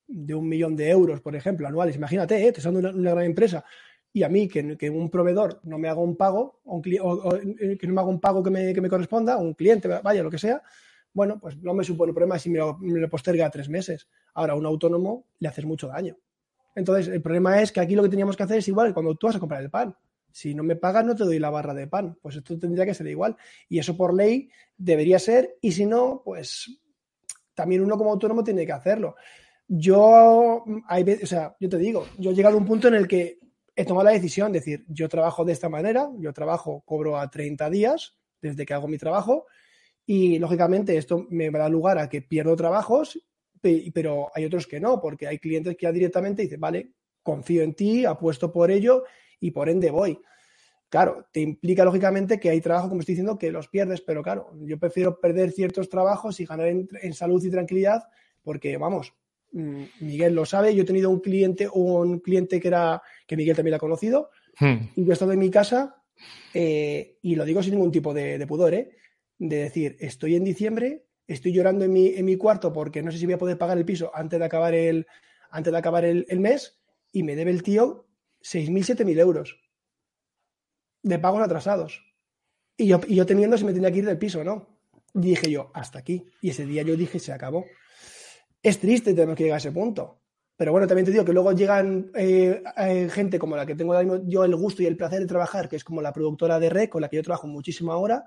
Speaker 3: de un millón de euros, por ejemplo, anuales. Imagínate, ¿eh? te una, una gran empresa y a mí que, un proveedor no me haga un pago, o, eh, que no me haga un pago que me, que me corresponda, un cliente, vaya, lo que sea, bueno, pues no me supone problema si me lo, me posterga tres meses. Ahora, a un autónomo le haces mucho daño. Entonces, el problema es que aquí lo que teníamos que hacer es igual cuando tú vas a comprar el pan. Si no me pagas, no te doy la barra de pan. Pues esto tendría que ser igual. Y eso por ley debería ser. Y si no, pues también uno como autónomo tiene que hacerlo. Yo, hay, o sea, yo te digo, yo he llegado a un punto en el que he tomado la decisión de decir, yo trabajo de esta manera, yo trabajo, cobro a 30 días desde que hago mi trabajo y lógicamente esto me da lugar a que pierdo trabajos, pero hay otros que no, porque hay clientes que ya directamente dicen, vale, confío en ti, apuesto por ello y por ende voy. Claro, te implica lógicamente que hay trabajo, como estoy diciendo, que los pierdes, pero claro, yo prefiero perder ciertos trabajos y ganar en, salud y tranquilidad, porque vamos, Miguel lo sabe, yo he tenido un cliente, un cliente que era, que Miguel también ha conocido, hmm. y yo he estado en mi casa, eh, y lo digo sin ningún tipo de, pudor, ¿eh? de decir, estoy en diciembre, estoy llorando en mi, en mi cuarto porque no sé si voy a poder pagar el piso antes de acabar el, antes de acabar el, mes, y me debe el tío 6.000, 7.000 euros de pagos atrasados. Y yo, y yo teniendo si me tenía que ir del piso, ¿no? dije yo, hasta aquí. Y ese día yo dije, se acabó. Es triste tener que llegar a ese punto. Pero bueno, también te digo que luego llegan eh, eh, gente como la que tengo yo el gusto y el placer de trabajar, que es como la productora de REC, con la que yo trabajo muchísimo ahora,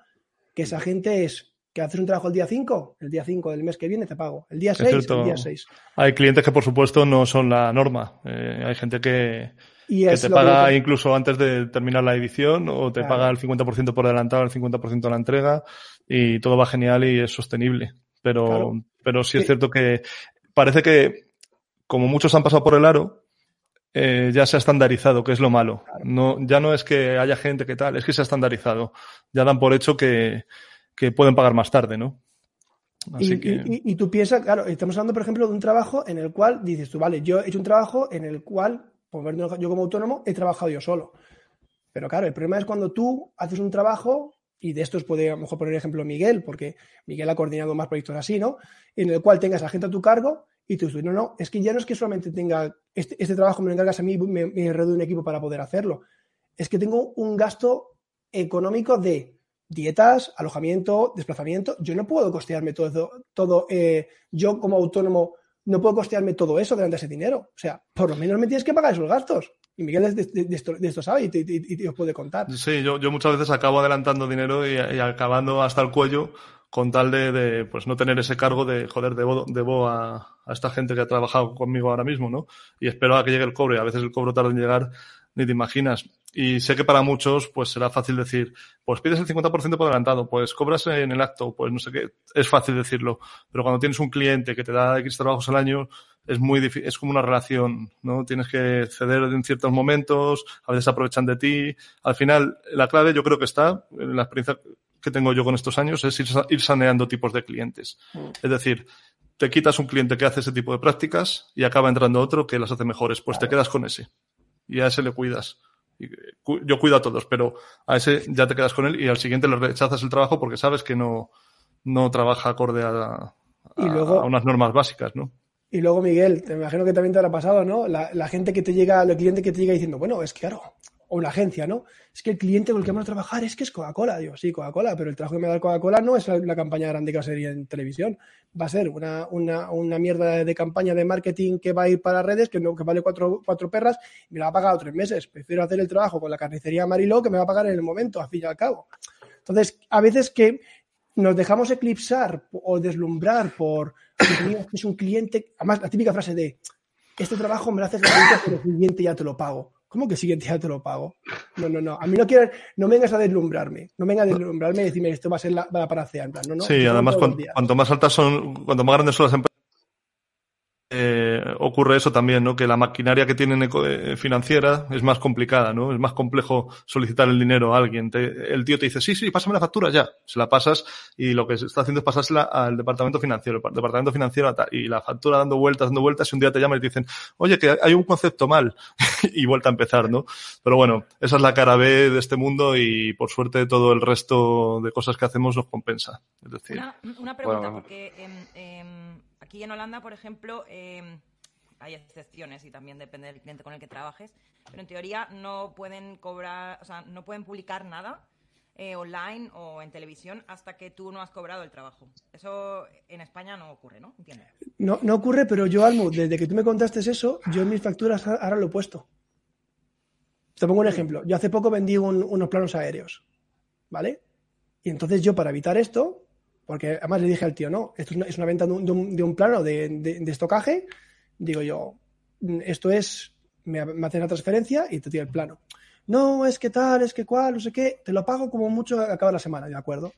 Speaker 3: que esa gente es que haces un trabajo el día 5, el día 5 del mes que viene te pago. El día 6, el día 6.
Speaker 4: Hay clientes que por supuesto no son la norma. Eh, hay gente que, te paga incluso antes de terminar la edición o te paga el 50% por adelantado, el 50% de la entrega y todo va genial y es sostenible. Pero, pero sí es cierto que parece que, como muchos han pasado por el aro, eh, ya se ha estandarizado, que es lo malo. No, ya no es que haya gente que tal, es que se ha estandarizado. Ya dan por hecho que, que pueden pagar más tarde, ¿no?
Speaker 3: Así y, que... y, tú piensas, claro, estamos hablando, por ejemplo, de un trabajo en el cual dices tú, vale, yo he hecho un trabajo en el cual, yo como autónomo, he trabajado yo solo. Pero claro, el problema es cuando tú haces un trabajo y de estos puede a lo mejor poner ejemplo Miguel, porque Miguel ha coordinado más proyectos así, ¿no? En el cual tengas a gente a tu cargo y tú dices, no, no, es que ya no es que solamente tenga este, este trabajo, me lo encargas a mí, me, me un equipo para poder hacerlo. Es que tengo un gasto económico de dietas, alojamiento, desplazamiento. Yo no puedo costearme todo eso, todo, eh, yo como autónomo no puedo costearme todo eso delante de ese dinero. O sea, por lo menos me tienes que pagar esos gastos. Y Miguel de, esto, sabe y, te, os puede contar.
Speaker 4: Sí, yo, yo muchas veces acabo adelantando dinero y, acabando hasta el cuello con tal de, pues no tener ese cargo de, joder, debo, debo a, a, esta gente que ha trabajado conmigo ahora mismo, ¿no? Y espero a que llegue el cobro y a veces el cobro tarda en llegar, ni te imaginas. Y sé que para muchos, pues será fácil decir, pues pides el 50% por adelantado, pues cobras en el acto, pues no sé qué. Es fácil decirlo. Pero cuando tienes un cliente que te da X trabajos al año, es muy difícil, es como una relación, ¿no? Tienes que ceder en ciertos momentos, a veces aprovechan de ti. Al final, la clave yo creo que está, en la experiencia que tengo yo con estos años, es ir, saneando tipos de clientes. Mm. Es decir, te quitas un cliente que hace ese tipo de prácticas y acaba entrando otro que las hace mejores, pues te quedas con ese. Y a ese le cuidas. Yo cuido a todos, pero a ese ya te quedas con él y al siguiente le rechazas el trabajo porque sabes que no, no trabaja acorde a, a unas normas básicas, ¿no?
Speaker 3: Y luego, Miguel, te imagino que también te habrá pasado, ¿no? La, gente que te llega, el cliente que te llega diciendo, bueno, es claro, o una agencia, ¿no? Es que el cliente con el que vamos a trabajar es que es Coca-Cola. Digo, sí, Coca-Cola, pero el trabajo que me da Coca-Cola no es la, campaña grande que va a en televisión. Va a ser una, una, una, mierda de campaña de marketing que va a ir para redes, que, no, que vale cuatro, cuatro perras, y me la va a pagar tres meses. Prefiero hacer el trabajo con la carnicería Mariló que me va a pagar en el momento, al fin y al cabo. Entonces, a veces que nos dejamos eclipsar o deslumbrar por que es un cliente, además la típica frase de este trabajo me lo haces gratuito, pero el siguiente ya te lo pago. ¿Cómo que el siguiente ya te lo pago? No, no, no. A mí no quiero, no vengas a deslumbrarme. No vengas a deslumbrarme y decirme esto va a ser la, para hacer. No, no,
Speaker 4: sí, además, cuanto, más altas son, cuanto más grandes son las empresas, eh, ocurre eso también, ¿no? Que la maquinaria que tienen eh, financiera es más complicada, ¿no? Es más complejo solicitar el dinero a alguien. el tío te dice, sí, sí, pásame la factura ya. Se la pasas y lo que se está haciendo es pasársela al departamento financiero. El departamento financiero y la factura dando vueltas, dando vueltas y un día te llaman y te dicen, oye, que hay un concepto mal [LAUGHS] y vuelta a empezar, ¿no? Pero bueno, esa es la cara B de este mundo y por suerte todo el resto de cosas que hacemos nos compensa. Es decir,
Speaker 1: una, pregunta, porque aquí en Holanda, por ejemplo, em, hay excepciones y también depende del cliente con el que trabajes, pero en teoría no pueden cobrar, o sea, no pueden publicar nada eh, online o en televisión hasta que tú no has cobrado el trabajo. Eso en España no ocurre, ¿no? ¿Entiendes?
Speaker 3: No, no ocurre, pero yo, Almo, desde que tú me contaste eso, yo en mis facturas ahora lo he puesto. Te pongo un ejemplo. Yo hace poco vendí unos planos aéreos, ¿vale? Y entonces yo, para evitar esto, porque además le dije al tío, no, esto es una, venta de un, plano de, estocaje. Digo yo, esto es, me, hace la transferencia y te tira el plano. No, es que tal, es que cual, no sé qué, te lo pago como mucho a cabo de la semana, ¿de acuerdo?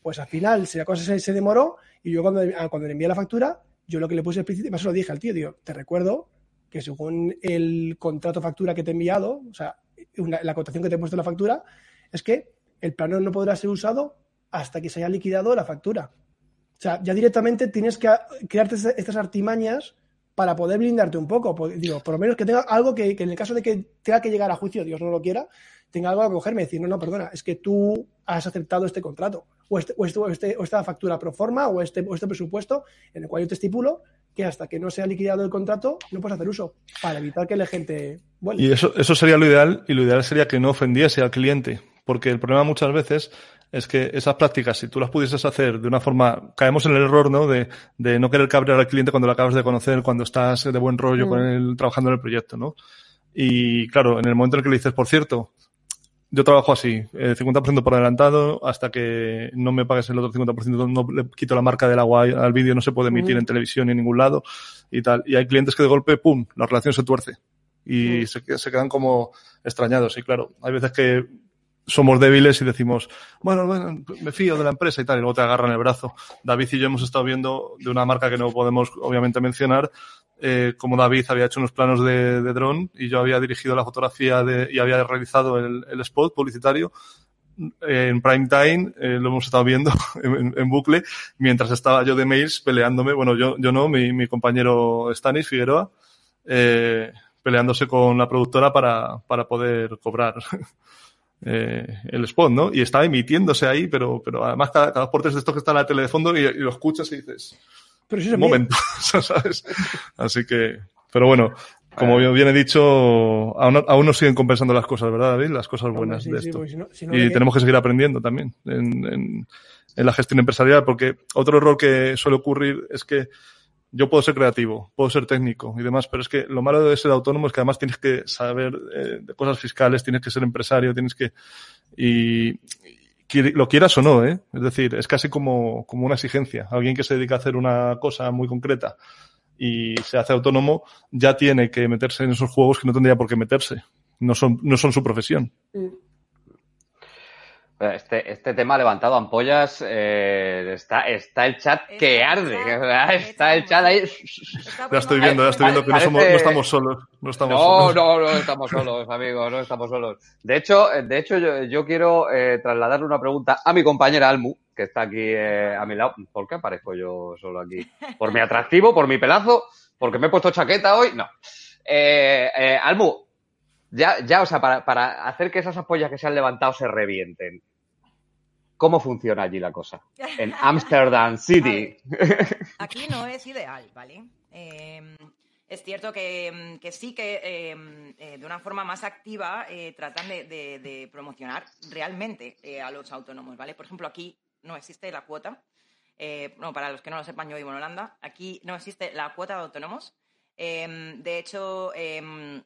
Speaker 3: Pues al final, si la cosa se, demoró, y yo cuando, ah, cuando, le envié la factura, yo lo que le puse principio, más lo dije al tío, digo, te recuerdo que según el contrato factura que te he enviado, o sea, la cotación que te he puesto en la factura, es que el plano no podrá ser usado hasta que se haya liquidado la factura. O sea, ya directamente tienes que crearte estas artimañas para poder blindarte un poco. digo, por lo menos que tenga algo que, en el caso de que tenga que llegar a juicio, Dios no lo quiera, tenga algo a cogerme y decir, no, no, perdona, es que tú has aceptado este contrato, o, este, este, este esta factura pro forma, o este, presupuesto, en el cual yo te estipulo que hasta que no se ha liquidado el contrato no puedes hacer uso, para evitar que la gente...
Speaker 4: Y eso, eso sería lo ideal, y lo ideal sería que no ofendiese al cliente, porque el problema muchas veces es que esas prácticas, si tú las pudieses hacer de una forma, caemos en el error, ¿no? De, de no querer cabrear al cliente cuando lo acabas de conocer, cuando estás de buen rollo con mm. él trabajando en el proyecto, ¿no? Y claro, en el momento en el que le dices, por cierto, yo trabajo así, el 50% por adelantado, hasta que no me pagues el otro 50%, no le quito la marca del agua al vídeo, no se puede emitir mm. en televisión ni en ningún lado y tal. Y hay clientes que de golpe, ¡pum!, la relación se tuerce y mm. se, se, quedan como extrañados. Y claro, hay veces que somos débiles y decimos, bueno, bueno, me fío de la empresa y tal, y luego te agarran el brazo. David y yo hemos estado viendo de una marca que no podemos obviamente mencionar, eh, como David había hecho unos planos de, de dron y yo había dirigido la fotografía de, y había realizado el, el spot publicitario en prime time, eh, lo hemos estado viendo [LAUGHS] en, en, bucle, mientras estaba yo de mails peleándome, bueno, yo, yo no, mi, mi compañero Stanis Figueroa, eh, peleándose con la productora para, para poder cobrar [LAUGHS] eh, el spot, ¿no? Y estaba emitiéndose ahí, pero, pero además cada, cada por tres de estos que está en la tele de fondo y, lo escuchas y dices, pero si es un momento, [LAUGHS] ¿sabes? Así que, pero bueno, como bien he dicho, aún, aún nos siguen compensando las cosas, ¿verdad, David? Las cosas buenas de esto. y tenemos que seguir aprendiendo también en, en, en la gestión empresarial, porque otro error que suele ocurrir es que yo puedo ser creativo, puedo ser técnico y demás, pero es que lo malo de ser autónomo es que además tienes que saber eh, de cosas fiscales, tienes que ser empresario, tienes que... Y, lo quieras o no, ¿eh? Es decir, es casi como, como una exigencia. Alguien que se dedica a hacer una cosa muy concreta y se hace autónomo ya tiene que meterse en esos juegos que no tendría por qué meterse. No son, no son su profesión. Mm.
Speaker 2: Este, este tema ha levantado ampollas. Eh, está, está el chat que arde. Está, el chat ahí.
Speaker 4: Ya estoy viendo, ya estoy viendo que no, somos, no, estamos solos. No, estamos
Speaker 2: no, no, no estamos solos, amigos, no estamos solos. De hecho, de hecho yo, yo quiero eh, trasladarle una pregunta a mi compañera Almu, que está aquí eh, a mi lado. ¿Por qué aparezco yo solo aquí? ¿Por mi atractivo? ¿Por mi pelazo? ¿Porque me he puesto chaqueta hoy? No. Eh, eh, Almu, ya, ya, o sea, para, para hacer que esas ampollas que se han levantado se revienten, ¿Cómo funciona allí la cosa? [LAUGHS] En Amsterdam City. [LAUGHS]
Speaker 1: Aquí no es ideal, ¿vale? Em, es cierto que, em, sí que em, eh, de una forma más activa eh, tratan de, promocionar realmente eh, a los autónomos, ¿vale? Por ejemplo, aquí no existe la cuota. no, para los que no lo sepan, yo vivo en Holanda. Aquí no existe la cuota de autónomos. de hecho, el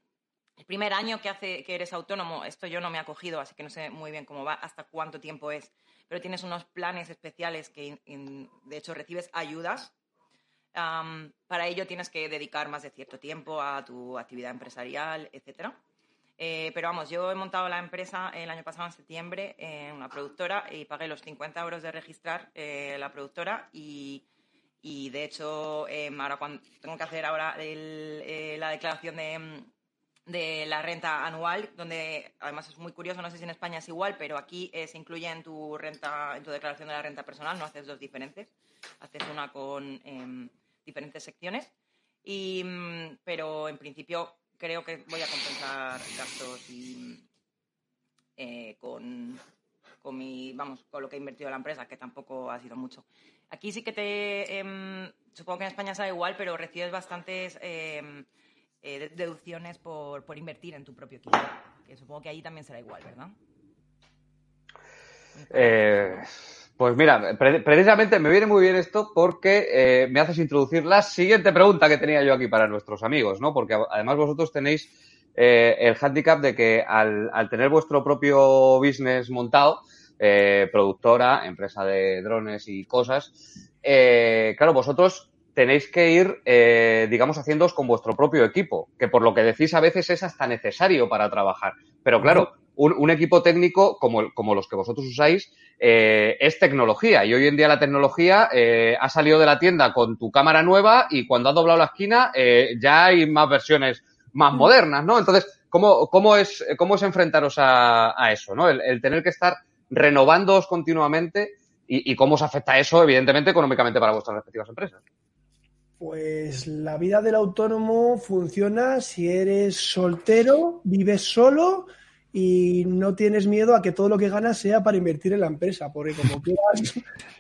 Speaker 1: primer año que, hace, que eres autónomo, esto yo no me he acogido, así que no sé muy bien cómo va, hasta cuánto tiempo es, pero tienes unos planes especiales que, de hecho, recibes ayudas. para ello tienes que dedicar más de cierto tiempo a tu actividad empresarial, etcétera. Eh, pero vamos, yo he montado la empresa el año pasado, en septiembre, en una productora y pagué los 50 euros de registrar eh, la productora y, y de hecho, em, ahora cuando tengo que hacer ahora eh, la declaración de, de, la renta anual, donde además es muy curioso, no sé si en España es igual, pero aquí se incluye en tu renta, en tu declaración de la renta personal, no haces dos diferentes, haces una con em, diferentes secciones. Y, mm, pero en principio creo que voy a compensar gastos eh, con, con, mi, vamos, con lo que he invertido en la empresa, que tampoco ha sido mucho. Aquí sí que te, em, supongo que en España será igual, pero recibes bastantes em, eh, deducciones por, por, invertir en tu propio equipo. Que supongo que ahí también será igual, ¿verdad?
Speaker 2: Eh, pues mira, precisamente me viene muy bien esto porque eh, me haces introducir la siguiente pregunta que tenía yo aquí para nuestros amigos, ¿no? Porque además vosotros tenéis el handicap de que al, tener vuestro propio business montado, productora, empresa de drones y cosas, claro, vosotros tenéis que ir, digamos, haciéndoos con vuestro propio equipo, que por lo que decís a veces es hasta necesario para trabajar. Pero claro, un, equipo técnico como, como, los que vosotros usáis eh, es tecnología. Y hoy en día la tecnología eh, ha salido de la tienda con tu cámara nueva y cuando has doblado la esquina eh, ya hay más versiones más modernas, ¿no? Entonces, ¿cómo, cómo, es, cómo es enfrentaros a, eso, ¿no? El, tener que estar renovándoos continuamente y, y cómo os afecta eso, evidentemente, económicamente para vuestras respectivas empresas.
Speaker 3: Pues la vida del autónomo funciona si eres soltero, vives solo y no tienes miedo a que todo lo que ganas sea para invertir en la empresa, porque como [LAUGHS] quieras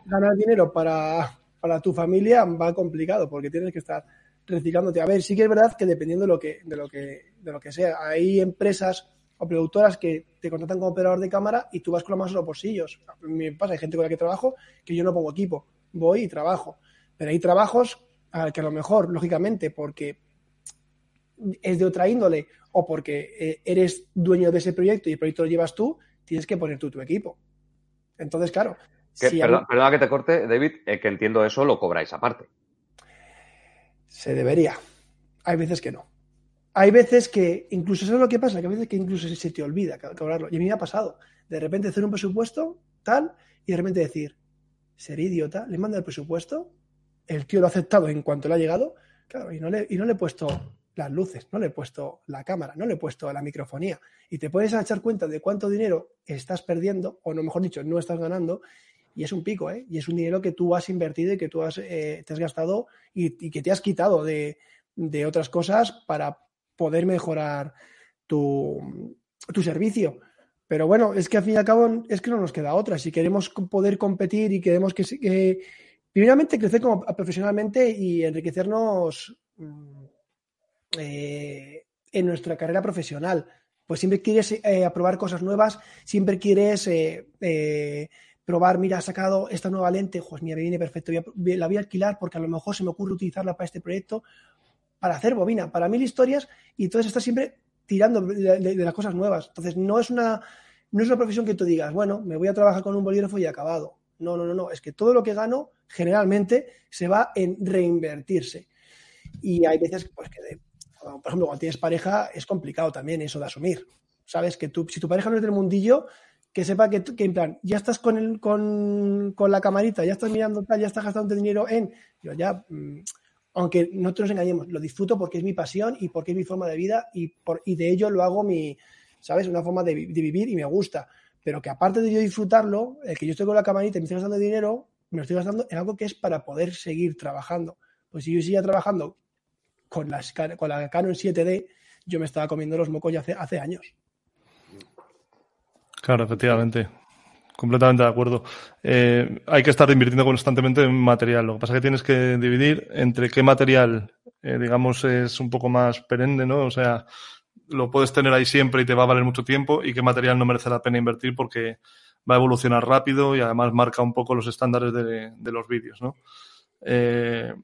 Speaker 3: ganar dinero para, tu familia va complicado, porque tienes que estar reciclándote. A ver, sí que es verdad que dependiendo de lo que, de lo que, de lo que sea, hay empresas o productoras que te contratan como operador de cámara y tú vas con la mano en los bolsillos. Me pasa, hay gente con la que trabajo que yo no pongo equipo, voy y trabajo. Pero hay trabajos que a lo mejor, lógicamente, porque es de otra índole o porque eh, eres dueño de ese proyecto y el proyecto lo llevas tú, tienes que poner tú tu equipo. Entonces, claro.
Speaker 2: perdona que te corte, David, eh, que entiendo eso, lo cobráis aparte.
Speaker 3: Se debería. Hay veces que no. Hay veces que, incluso eso es lo que pasa, que a veces que incluso se te olvida cobrarlo. Y a mí me ha pasado. De repente hacer un presupuesto, tal, y de repente decir, ser idiota, le manda el presupuesto, el tío lo ha aceptado en cuanto le ha llegado, claro, y no le, y no le he puesto las luces, no le he puesto la cámara, no le he puesto la microfonía. Y te puedes echar cuenta de cuánto dinero estás perdiendo, o no mejor dicho, no estás ganando, y es un pico, ¿eh? Y es un dinero que tú has invertido y que tú has, eh, gastado y, que te has quitado de, otras cosas para poder mejorar tu, servicio. Pero bueno, es que al fin y al cabo es que no nos queda otra. Si queremos poder competir y queremos que, que primeramente crecer como profesionalmente y enriquecernos mm, eh, en nuestra carrera profesional. Pues siempre quieres eh, cosas nuevas, siempre quieres eh, probar, mira, ha sacado esta nueva lente, pues mira, me viene perfecto, la voy a alquilar porque a lo mejor se me ocurre utilizarla para este proyecto, para hacer bobina, para mil historias, y entonces estás siempre tirando de, las cosas nuevas. Entonces, no es una no es una profesión que tú digas, bueno, me voy a trabajar con un bolígrafo y acabado. No, no, no, no. Es que todo lo que gano generalmente se va en reinvertirse. Y hay veces pues, que por ejemplo, cuando tienes pareja es complicado también eso de asumir. Sabes que tú, si tu pareja no es del mundillo, que sepa que, que en plan, ya estás con, el, con, la camarita, ya estás mirando tal, ya estás gastando dinero en. Yo ya, mm, aunque no te nos engañemos, lo disfruto porque es mi pasión y porque es mi forma de vida y, por, y de ello lo hago mi, ¿sabes? Una forma de, vivir y me gusta. Pero que aparte de yo disfrutarlo, el que yo estoy con la camarita y me estoy gastando dinero, me lo estoy gastando en algo que es para poder seguir trabajando. Pues si yo siga trabajando con, con la Canon 7D yo me estaba comiendo los mocos ya hace, hace años.
Speaker 4: Claro, efectivamente. Completamente de acuerdo. Eh, hay que estar invirtiendo constantemente en material. Lo que pasa es que tienes que dividir entre qué material, eh, digamos, es un poco más perenne, ¿no? O sea, lo puedes tener ahí siempre y te va a valer mucho tiempo y qué material no merece la pena invertir porque va a evolucionar rápido y además marca un poco los estándares de, los vídeos, ¿no? Eh,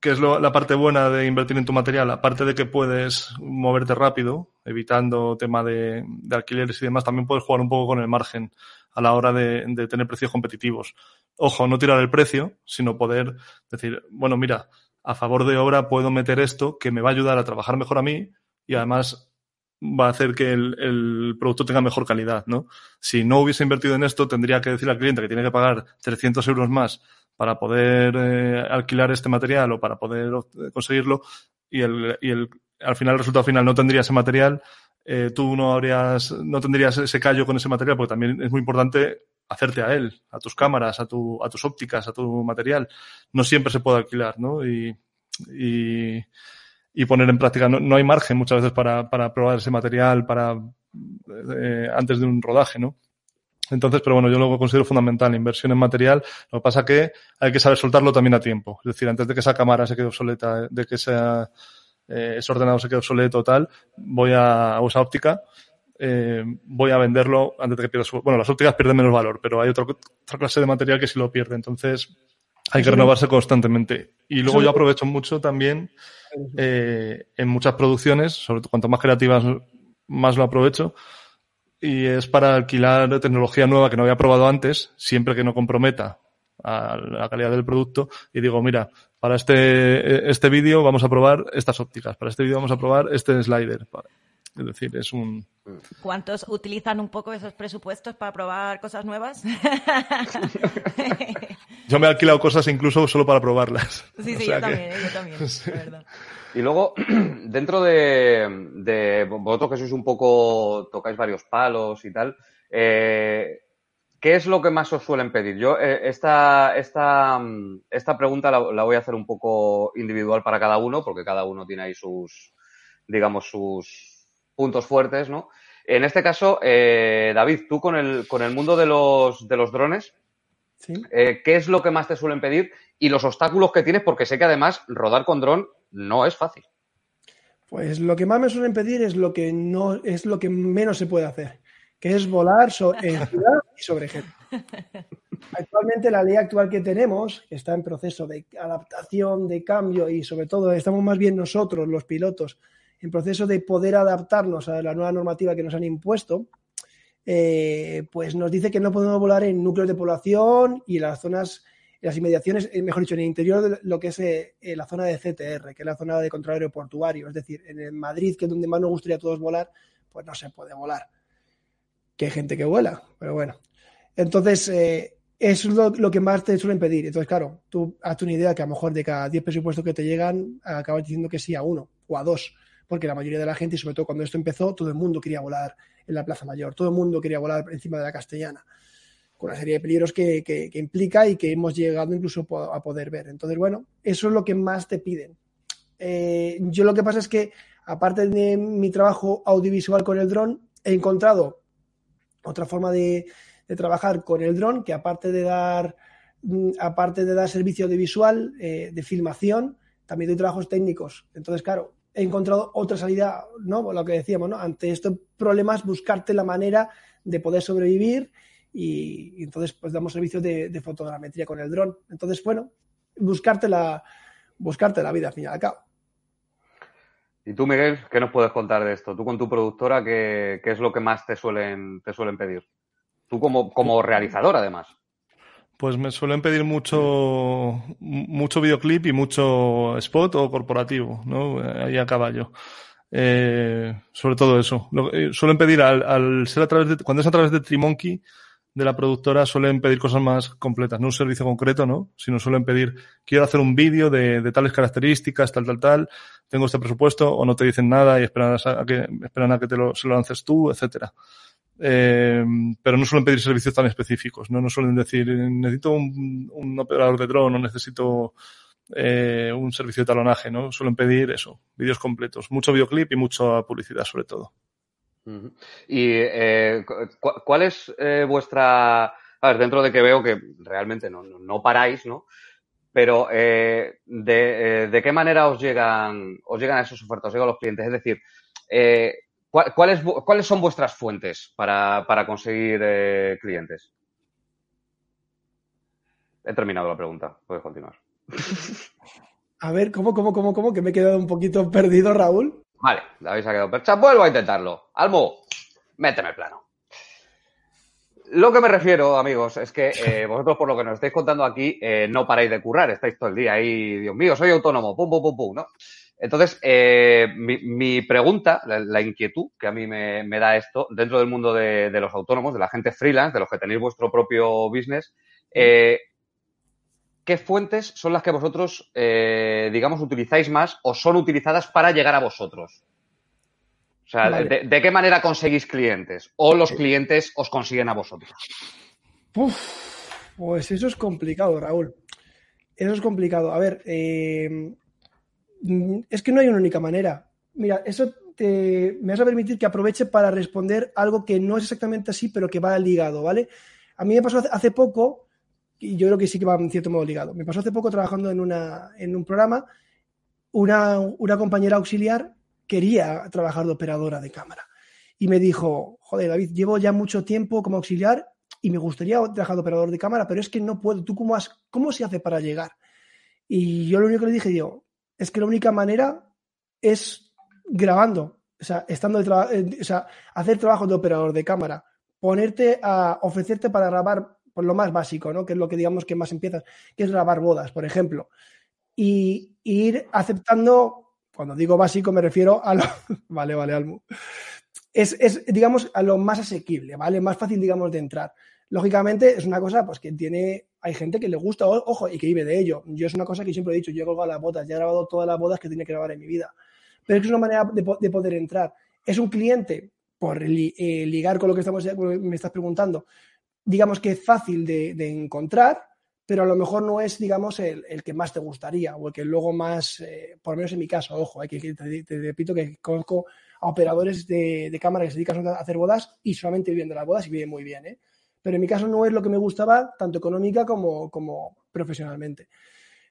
Speaker 4: ¿Qué es la parte buena de invertir en tu material? Aparte de que puedes moverte rápido, evitando tema de, alquileres y demás, también puedes jugar un poco con el margen a la hora de, de, tener precios competitivos. Ojo, no tirar el precio, sino poder decir, bueno, mira, a favor de obra puedo meter esto que me va a ayudar a trabajar mejor a mí y además va a hacer que el, producto tenga mejor calidad, ¿no? Si no hubiese invertido en esto, tendría que decir al cliente que tiene que pagar 300 euros más para poder eh, alquilar este material o para poder conseguirlo y el, y el, al final el resultado final no tendría ese material, eh, tú no habrías, no tendrías ese callo con ese material porque también es muy importante hacerte a él, a tus cámaras, a, tu, a tus ópticas, a tu material. No siempre se puede alquilar, ¿no? Y, y poner en práctica. No, no, hay margen muchas veces para, para probar ese material para eh, antes de un rodaje, ¿no? Entonces, pero bueno, yo lo considero fundamental, inversión en material. Lo que pasa que hay que saber soltarlo también a tiempo. Es decir, antes de que esa cámara se quede obsoleta, de que eh, ese ordenador se quede obsoleto tal, voy a, usar óptica, eh, voy a venderlo antes de que pierda su... Bueno, las ópticas pierden menos valor, pero hay otra, otra clase de material que sí lo pierde. Entonces, hay que renovarse constantemente. Y luego yo aprovecho mucho también eh, en muchas producciones, sobre todo cuanto más creativas, más lo aprovecho. Y es para alquilar tecnología nueva que no había probado antes, siempre que no comprometa a la calidad del producto. Y digo, mira, para este, este vídeo vamos a probar estas ópticas, para este vídeo vamos a probar este slider. Es decir, es un...
Speaker 5: ¿Cuántos utilizan un poco esos presupuestos para probar cosas nuevas? [LAUGHS]
Speaker 4: yo me he alquilado cosas incluso solo para probarlas.
Speaker 5: Sí, sí, yo, también, yo también, [LAUGHS]
Speaker 2: Y luego, [CLEARS THROAT] dentro de, de, vosotros que sois un poco, tocáis varios palos y tal, eh, ¿qué es lo que más os suelen pedir? Yo eh, esta, esta, esta pregunta la, la, voy a hacer un poco individual para cada uno, porque cada uno tiene ahí sus, digamos, sus, puntos fuertes, ¿no? En este caso, eh, David, tú con el, con el mundo de los, de los drones, eh, ¿qué es lo que más te suelen pedir y los obstáculos que tienes? Porque sé que además rodar con dron no es fácil.
Speaker 3: Pues lo que más me suelen pedir es lo que no es lo que menos se puede hacer, que es volar en [LAUGHS] ciudad y sobre gente. Actualmente la ley actual que tenemos, que está en proceso de adaptación, de cambio y sobre todo estamos más bien nosotros, los pilotos, en proceso de poder adaptarnos a la nueva normativa que nos han impuesto, eh, pues nos dice que no podemos volar en núcleos de población y en las zonas, las inmediaciones, eh, mejor dicho, en el interior de lo que es eh, la zona de CTR, que es la zona de control aeroportuario. Es decir, en el Madrid, que es donde más nos gustaría a todos volar, pues no se puede volar. Que hay gente que vuela, pero bueno. Entonces, eso es lo, que más te suelen pedir. Entonces, claro, tú hazte una idea que a lo mejor de cada 10 presupuestos que te llegan, acabas diciendo que sí a uno o a dos porque la mayoría de la gente, y sobre todo cuando esto empezó, todo el mundo quería volar en la Plaza Mayor, todo el mundo quería volar encima de la Castellana, con una serie de peligros que, implica y que hemos llegado incluso a poder ver. Entonces, bueno, eso es lo que más te piden. Eh, yo lo que pasa es que, aparte de mi trabajo audiovisual con el dron, he encontrado otra forma de, trabajar con el dron que aparte de dar mm, aparte de dar servicio audiovisual eh, de filmación también doy trabajos técnicos entonces claro he encontrado otra salida, ¿no? Lo que decíamos, ¿no? Ante estos problemas, buscarte la manera de poder sobrevivir y, entonces pues damos servicios de, fotogrametría con el dron. Entonces, bueno, buscarte la, buscarte la vida al fin y al cabo.
Speaker 2: ¿Y tú, Miguel, qué nos puedes contar de esto? Tú con tu productora, ¿qué, qué es lo que más te suelen, te suelen pedir? Tú como, como realizador, además.
Speaker 4: Pues me suelen pedir mucho, mucho videoclip y mucho spot o corporativo, ¿no? Ahí a caballo. Eh, sobre todo eso. Eh, suelen pedir al, ser a través de, cuando es a través de Trimonkey, de la productora, suelen pedir cosas más completas, no un servicio concreto, ¿no? Sino suelen pedir, quiero hacer un vídeo de, tales características, tal, tal, tal, tengo este presupuesto, o no te dicen nada y esperan a, que, esperan a que te lo, se lo lances tú, etcétera. Eh, pero no suelen pedir servicios tan específicos, ¿no? No suelen decir, necesito un, operador de dron o necesito eh, un servicio de talonaje, ¿no? Suelen pedir eso, vídeos completos, mucho videoclip y mucha publicidad sobre todo.
Speaker 2: ¿Y eh, cuál es vuestra... A ver, dentro de que veo que realmente no, no, paráis, ¿no? Pero de, de, qué manera os llegan, os llegan esos ofertas, os llegan los clientes? Es decir, ¿Cuáles, ¿Cuáles son vuestras fuentes para, conseguir eh, clientes? He terminado la pregunta, puedes continuar. [LAUGHS]
Speaker 3: A ver, ¿cómo, cómo, cómo, cómo? Que me he quedado un poquito perdido, Raúl.
Speaker 2: Vale, David se ha quedado percha. Vuelvo a intentarlo. Almo, méteme el plano. Lo que me refiero, amigos, es que eh, [LAUGHS] vosotros, por lo que nos estáis contando aquí, eh, no paráis de currar, estáis todo el día ahí, Dios mío, soy autónomo, pum, pum, pum, pum, ¿no? Entonces, eh, mi, mi, pregunta, la, la, inquietud que a mí me, me da esto, dentro del mundo de, de, los autónomos, de la gente freelance, de los que tenéis vuestro propio business, eh, ¿qué fuentes son las que vosotros, eh, digamos, utilizáis más o son utilizadas para llegar a vosotros? O sea, vale. de, de, qué manera conseguís clientes? ¿O los clientes os consiguen a vosotros?
Speaker 3: Uf, pues eso es complicado, Raúl. Eso es complicado. A ver, eh, es que no hay una única manera. Mira, eso te, me vas a permitir que aproveche para responder algo que no es exactamente así, pero que va ligado, ¿vale? A mí me pasó hace poco, y yo creo que sí que va en cierto modo ligado. Me pasó hace poco trabajando en, una, en un programa, una, una compañera auxiliar quería trabajar de operadora de cámara. Y me dijo, joder, David, llevo ya mucho tiempo como auxiliar y me gustaría trabajar de operador de cámara, pero es que no puedo. ¿Tú cómo, has, cómo se hace para llegar? Y yo lo único que le dije, digo, es que la única manera es grabando, o sea, estando de o sea, hacer trabajo de operador de cámara, ponerte a ofrecerte para grabar por lo más básico, ¿no? Que es lo que digamos que más empiezas, que es grabar bodas, por ejemplo. Y, y ir aceptando, cuando digo básico me refiero a lo, [LAUGHS] vale, vale, Almu, es, es, digamos, a lo más asequible, ¿vale? Más fácil, digamos, de entrar. Lógicamente, es una cosa, pues, que tiene, hay gente que le gusta, ojo, y que vive de ello. Yo es una cosa que siempre he dicho, yo he colgado las bodas, ya he grabado todas las bodas que tenía que grabar en mi vida. Pero es que es una manera de, de poder entrar. Es un cliente, por eh, ligar con lo que estamos, me estás preguntando, digamos que es fácil de, de, encontrar, pero a lo mejor no es, digamos, el, el, que más te gustaría o el que luego más, eh, por lo menos en mi caso, ojo, hay que, te, repito que conozco a operadores de, de, cámara que se dedican a hacer bodas y solamente viven de las bodas y viven muy bien, ¿eh? Pero en mi caso no es lo que me gustaba, tanto económica como, como profesionalmente.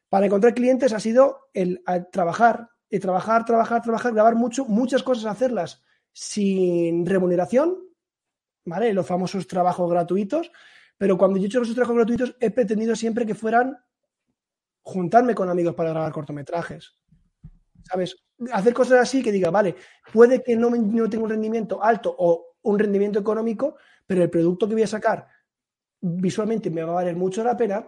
Speaker 3: Para encontrar clientes ha sido el, trabajar, trabajar, trabajar, trabajar, grabar mucho, muchas cosas, hacerlas sin remuneración, ¿vale? Los famosos trabajos gratuitos. Pero cuando yo he hecho esos trabajos gratuitos, he pretendido siempre que fueran juntarme con amigos para grabar cortometrajes. ¿Sabes? Hacer cosas así que diga, vale, puede que no, no tenga un rendimiento alto o un rendimiento económico, pero el producto que voy a sacar visualmente me va a valer mucho la pena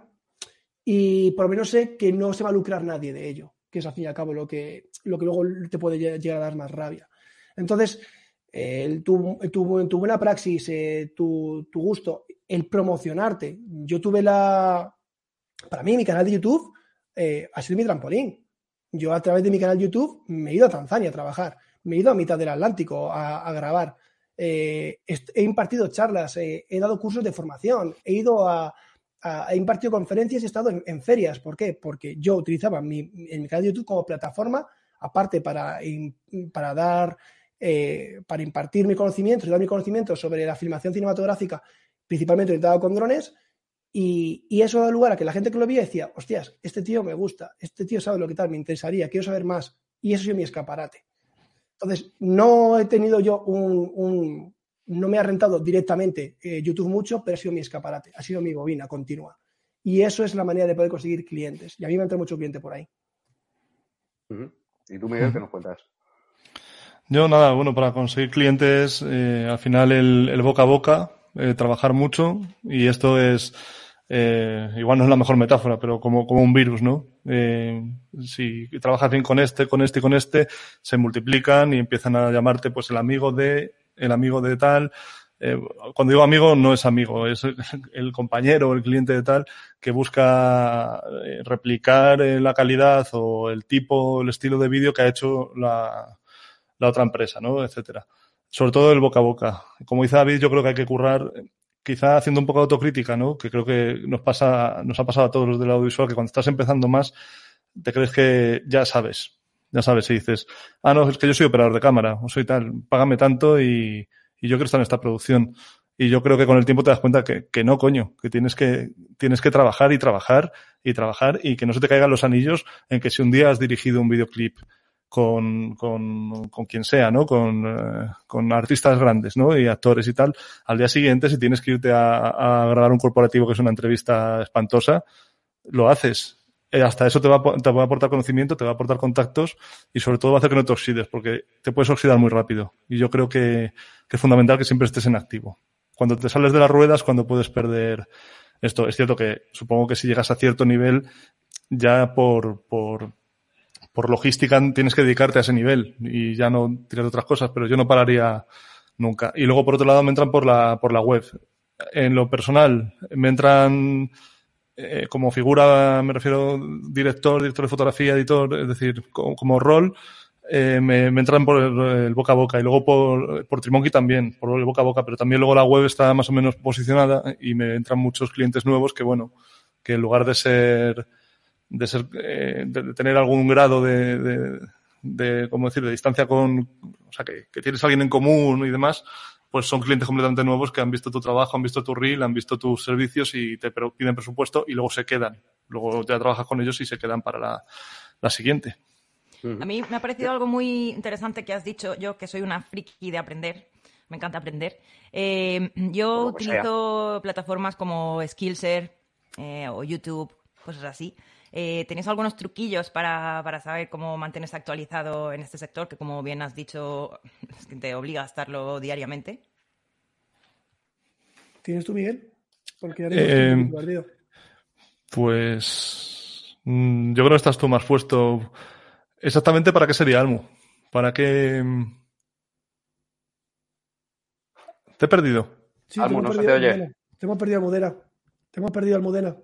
Speaker 3: y por lo menos sé que no se va a lucrar nadie de ello, que es al fin y al cabo lo que, lo que luego te puede llegar a dar más rabia. Entonces, tu, tu, buena praxis, eh, tu, tu, gusto, el promocionarte. Yo tuve la... Para mí, mi canal de YouTube eh, ha sido mi trampolín. Yo a través de mi canal de YouTube me he ido a Tanzania a trabajar, me he ido a mitad del Atlántico a grabar. Eh, he impartido charlas, eh, he dado cursos de formación, he ido a, a he impartido conferencias, he estado en, ferias. ¿Por qué? Porque yo utilizaba mi, canal de YouTube como plataforma, aparte para, para dar, eh, para impartir mi conocimiento y dar mi conocimiento sobre la filmación cinematográfica, principalmente orientado con drones. Y, y, eso da lugar a que la gente que lo veía decía, hostias, este tío me gusta, este tío sabe lo que tal, me interesaría, quiero saber más. Y eso es mi escaparate. Entonces, no he tenido yo un, un no me ha rentado directamente eh, YouTube mucho, pero ha sido mi escaparate, ha sido mi bobina continua. Y eso es la manera de poder conseguir clientes. Y a mí me entra mucho cliente por ahí.
Speaker 2: ¿Y tú, Miguel, qué nos cuentas?
Speaker 4: Yo nada, bueno, para conseguir clientes, eh, al final el, el, boca a boca, eh, trabajar mucho y esto es, eh, igual no es la mejor metáfora, pero como, como un virus, ¿no? Eh, si trabajas bien con este, con este y con este, se multiplican y empiezan a llamarte pues el amigo de, el amigo de tal. Eh, cuando digo amigo, no es amigo, es [LAUGHS] el compañero el cliente de tal que busca eh, replicar la calidad o el tipo, el estilo de vídeo que ha hecho la, la otra empresa, ¿no? Etcétera. Sobre todo el boca a boca. Como dice David, yo creo que hay que currar quizá haciendo un poco de autocrítica, ¿no? Que creo que nos pasa, nos ha pasado a todos los del audiovisual, que cuando estás empezando más, te crees que ya sabes. Ya sabes, y dices, ah, no, es que yo soy operador de cámara, o soy tal, págame tanto y, y yo quiero estar en esta producción. Y yo creo que con el tiempo te das cuenta que, que no, coño, que tienes que, tienes que trabajar y trabajar y trabajar y que no se te caigan los anillos en que si un día has dirigido un videoclip con, con, con quien sea, ¿no? Con, eh, con artistas grandes, ¿no? Y actores y tal. Al día siguiente, si tienes que irte a, a grabar un corporativo que es una entrevista espantosa, lo haces. eh, hasta eso te va, te va a aportar conocimiento, te va a aportar contactos y sobre todo va a hacer que no te oxides, porque te puedes oxidar muy rápido. Y yo creo que, que es fundamental que siempre estés en activo. Cuando te sales de las ruedas, cuando puedes perder esto. Es cierto que supongo que si llegas a cierto nivel, ya por, por, por logística tienes que dedicarte a ese nivel y ya no tirar otras cosas, pero yo no pararía nunca. Y luego, por otro lado, me entran por la, por la web. En lo personal, me entran eh, como figura, me refiero director, director de fotografía, editor, es decir, como, rol, eh, me, entran por el, boca a boca y luego por, por Trimonki también, por el boca a boca, pero también luego la web está más o menos posicionada y me entran muchos clientes nuevos que, bueno, que en lugar de ser, de ser, eh, de tener algún grado de, de, de, ¿cómo decir?, de distancia con, o sea, que, que tienes alguien en común y demás, pues son clientes completamente nuevos que han visto tu trabajo, han visto tu reel, han visto tus servicios y te piden presupuesto y luego se quedan. Luego ya trabajas con ellos y se quedan para la, la siguiente.
Speaker 5: A mí me ha parecido algo muy interesante que has dicho, yo que soy una friki de aprender, me encanta aprender. Eh, yo utilizo plataformas como Skillshare eh, o YouTube, cosas así. Eh, ¿Tenéis algunos truquillos para, para, saber cómo mantenerse actualizado en este sector que, como bien has dicho, te obliga a estarlo diariamente?
Speaker 3: ¿Tienes tú, Miguel? Porque
Speaker 4: eh, pues mm, yo creo que estás tú más puesto. Exactamente para qué sería Almu. Para qué. Mm, te he perdido.
Speaker 3: Sí, Almu, no se te oye. Te hemos perdido Almudena. Te hemos perdido Almudena.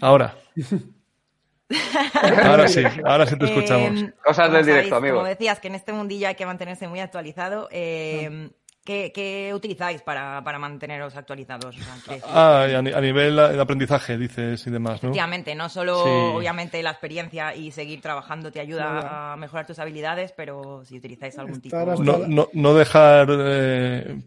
Speaker 4: Ahora. [LAUGHS] ahora sí, ahora sí te escuchamos.
Speaker 2: Em, Cosas del directo, amigo.
Speaker 5: Como decías, que en este mundillo hay que mantenerse muy actualizado. Eh, ¿qué, utilizáis para, para, manteneros actualizados?
Speaker 4: ah, a, nivel de aprendizaje, dices y demás, ¿no?
Speaker 5: Efectivamente, no solo obviamente la experiencia y seguir trabajando te ayuda a mejorar tus habilidades, pero si utilizáis algún tipo
Speaker 4: de... No, no, no dejar... Eh,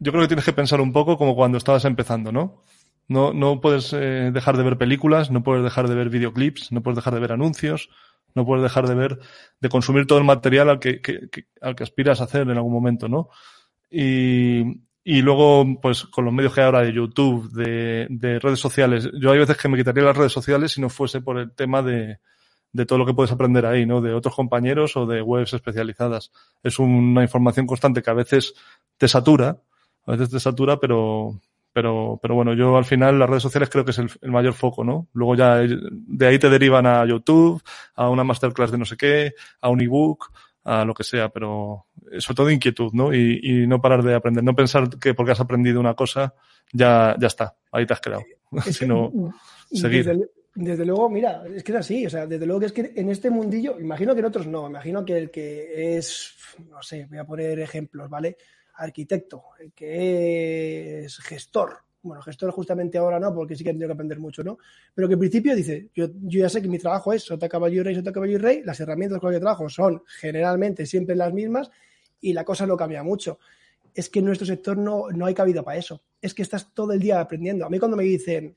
Speaker 4: yo creo que tienes que pensar un poco como cuando estabas empezando, ¿no? No, no puedes eh, dejar de ver películas, no puedes dejar de ver videoclips, no puedes dejar de ver anuncios, no puedes dejar de ver, de consumir todo el material al que, al que aspiras a hacer en algún momento, ¿no? Y, y luego, pues con los medios que hay ahora de YouTube, de, de, redes sociales, yo hay veces que me quitaría las redes sociales si no fuese por el tema de, de todo lo que puedes aprender ahí, ¿no? De otros compañeros o de webs especializadas. Es una información constante que a veces te satura, a veces te satura, pero, pero, pero bueno, yo al final las redes sociales creo que es el, mayor foco, ¿no? Luego ya de ahí te derivan a YouTube, a una masterclass de no sé qué, a un ebook, a lo que sea, pero sobre todo inquietud, ¿no? Y, y no parar de aprender, no pensar que porque has aprendido una cosa ya, ya está, ahí te has quedado, [LAUGHS] sino seguir.
Speaker 3: Desde, desde, luego, mira, es que es así, o sea, desde luego que es que en este mundillo, imagino que en otros no, imagino que el que es, no sé, voy a poner ejemplos, ¿vale? Arquitecto, que es gestor. Bueno, gestor justamente ahora no, porque sí que han tenido que aprender mucho, ¿no? Pero que en principio dice, yo, yo ya sé que mi trabajo es sota, caballo y rey, sota, caballo y rey, las herramientas con las que trabajo son generalmente siempre las mismas y la cosa no cambia mucho. Es que en nuestro sector no, no hay cabida para eso. Es que estás todo el día aprendiendo. A mí cuando me dicen,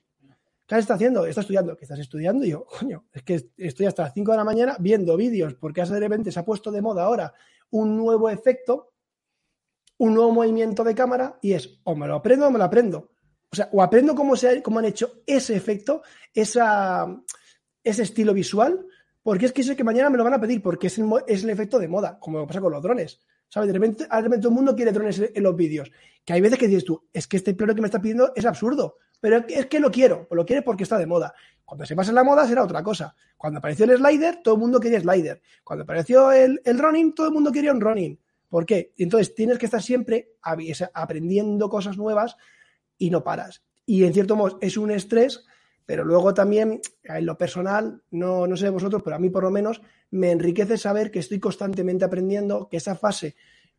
Speaker 3: ¿qué estás haciendo? Estás estudiando. ¿Qué estás estudiando? Y yo, coño, es que estoy hasta las 5 de la mañana viendo vídeos porque de repente se ha puesto de moda ahora un nuevo efecto un nuevo movimiento de cámara y es o me lo aprendo o me lo aprendo. O sea, o aprendo cómo, se, cómo han hecho ese efecto, esa, ese estilo visual, porque es que sé que mañana me lo van a pedir, porque es el, es el efecto de moda, como pasa con los drones. ¿Sabes? De repente, de repente todo el mundo quiere drones en los vídeos. Que hay veces que dices tú, es que este plano que me está pidiendo es absurdo, pero es que lo quiero, lo quiere porque está de moda. Cuando se pasa la moda será otra cosa. Cuando apareció el slider, todo el mundo quería slider. Cuando apareció el, el running, todo el mundo quería un running. ¿Por qué? Entonces tienes que estar siempre aprendiendo cosas nuevas y no paras. Y en cierto modo es un estrés, pero luego también en lo personal, no, no sé vosotros, pero a mí por lo menos me enriquece saber que estoy constantemente aprendiendo, que esa fase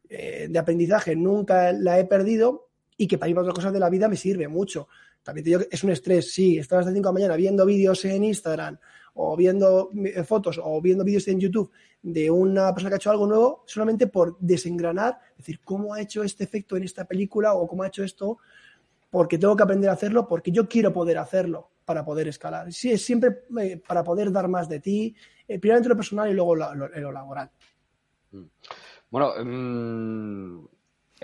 Speaker 3: eh, de aprendizaje nunca la he perdido y que para ir para otras cosas de la vida me sirve mucho. También te digo que es un estrés, sí, estar hasta 5 de la mañana viendo vídeos en Instagram o viendo eh, fotos o viendo vídeos en YouTube de una persona que ha hecho algo nuevo solamente por desengranar, es decir, cómo ha hecho este efecto en esta película o cómo ha hecho esto, porque tengo que aprender a hacerlo, porque yo quiero poder hacerlo para poder escalar. Sí, es siempre eh, para poder dar más de ti, eh, primero en lo personal y luego en lo, laboral.
Speaker 2: Mm. Bueno, mm,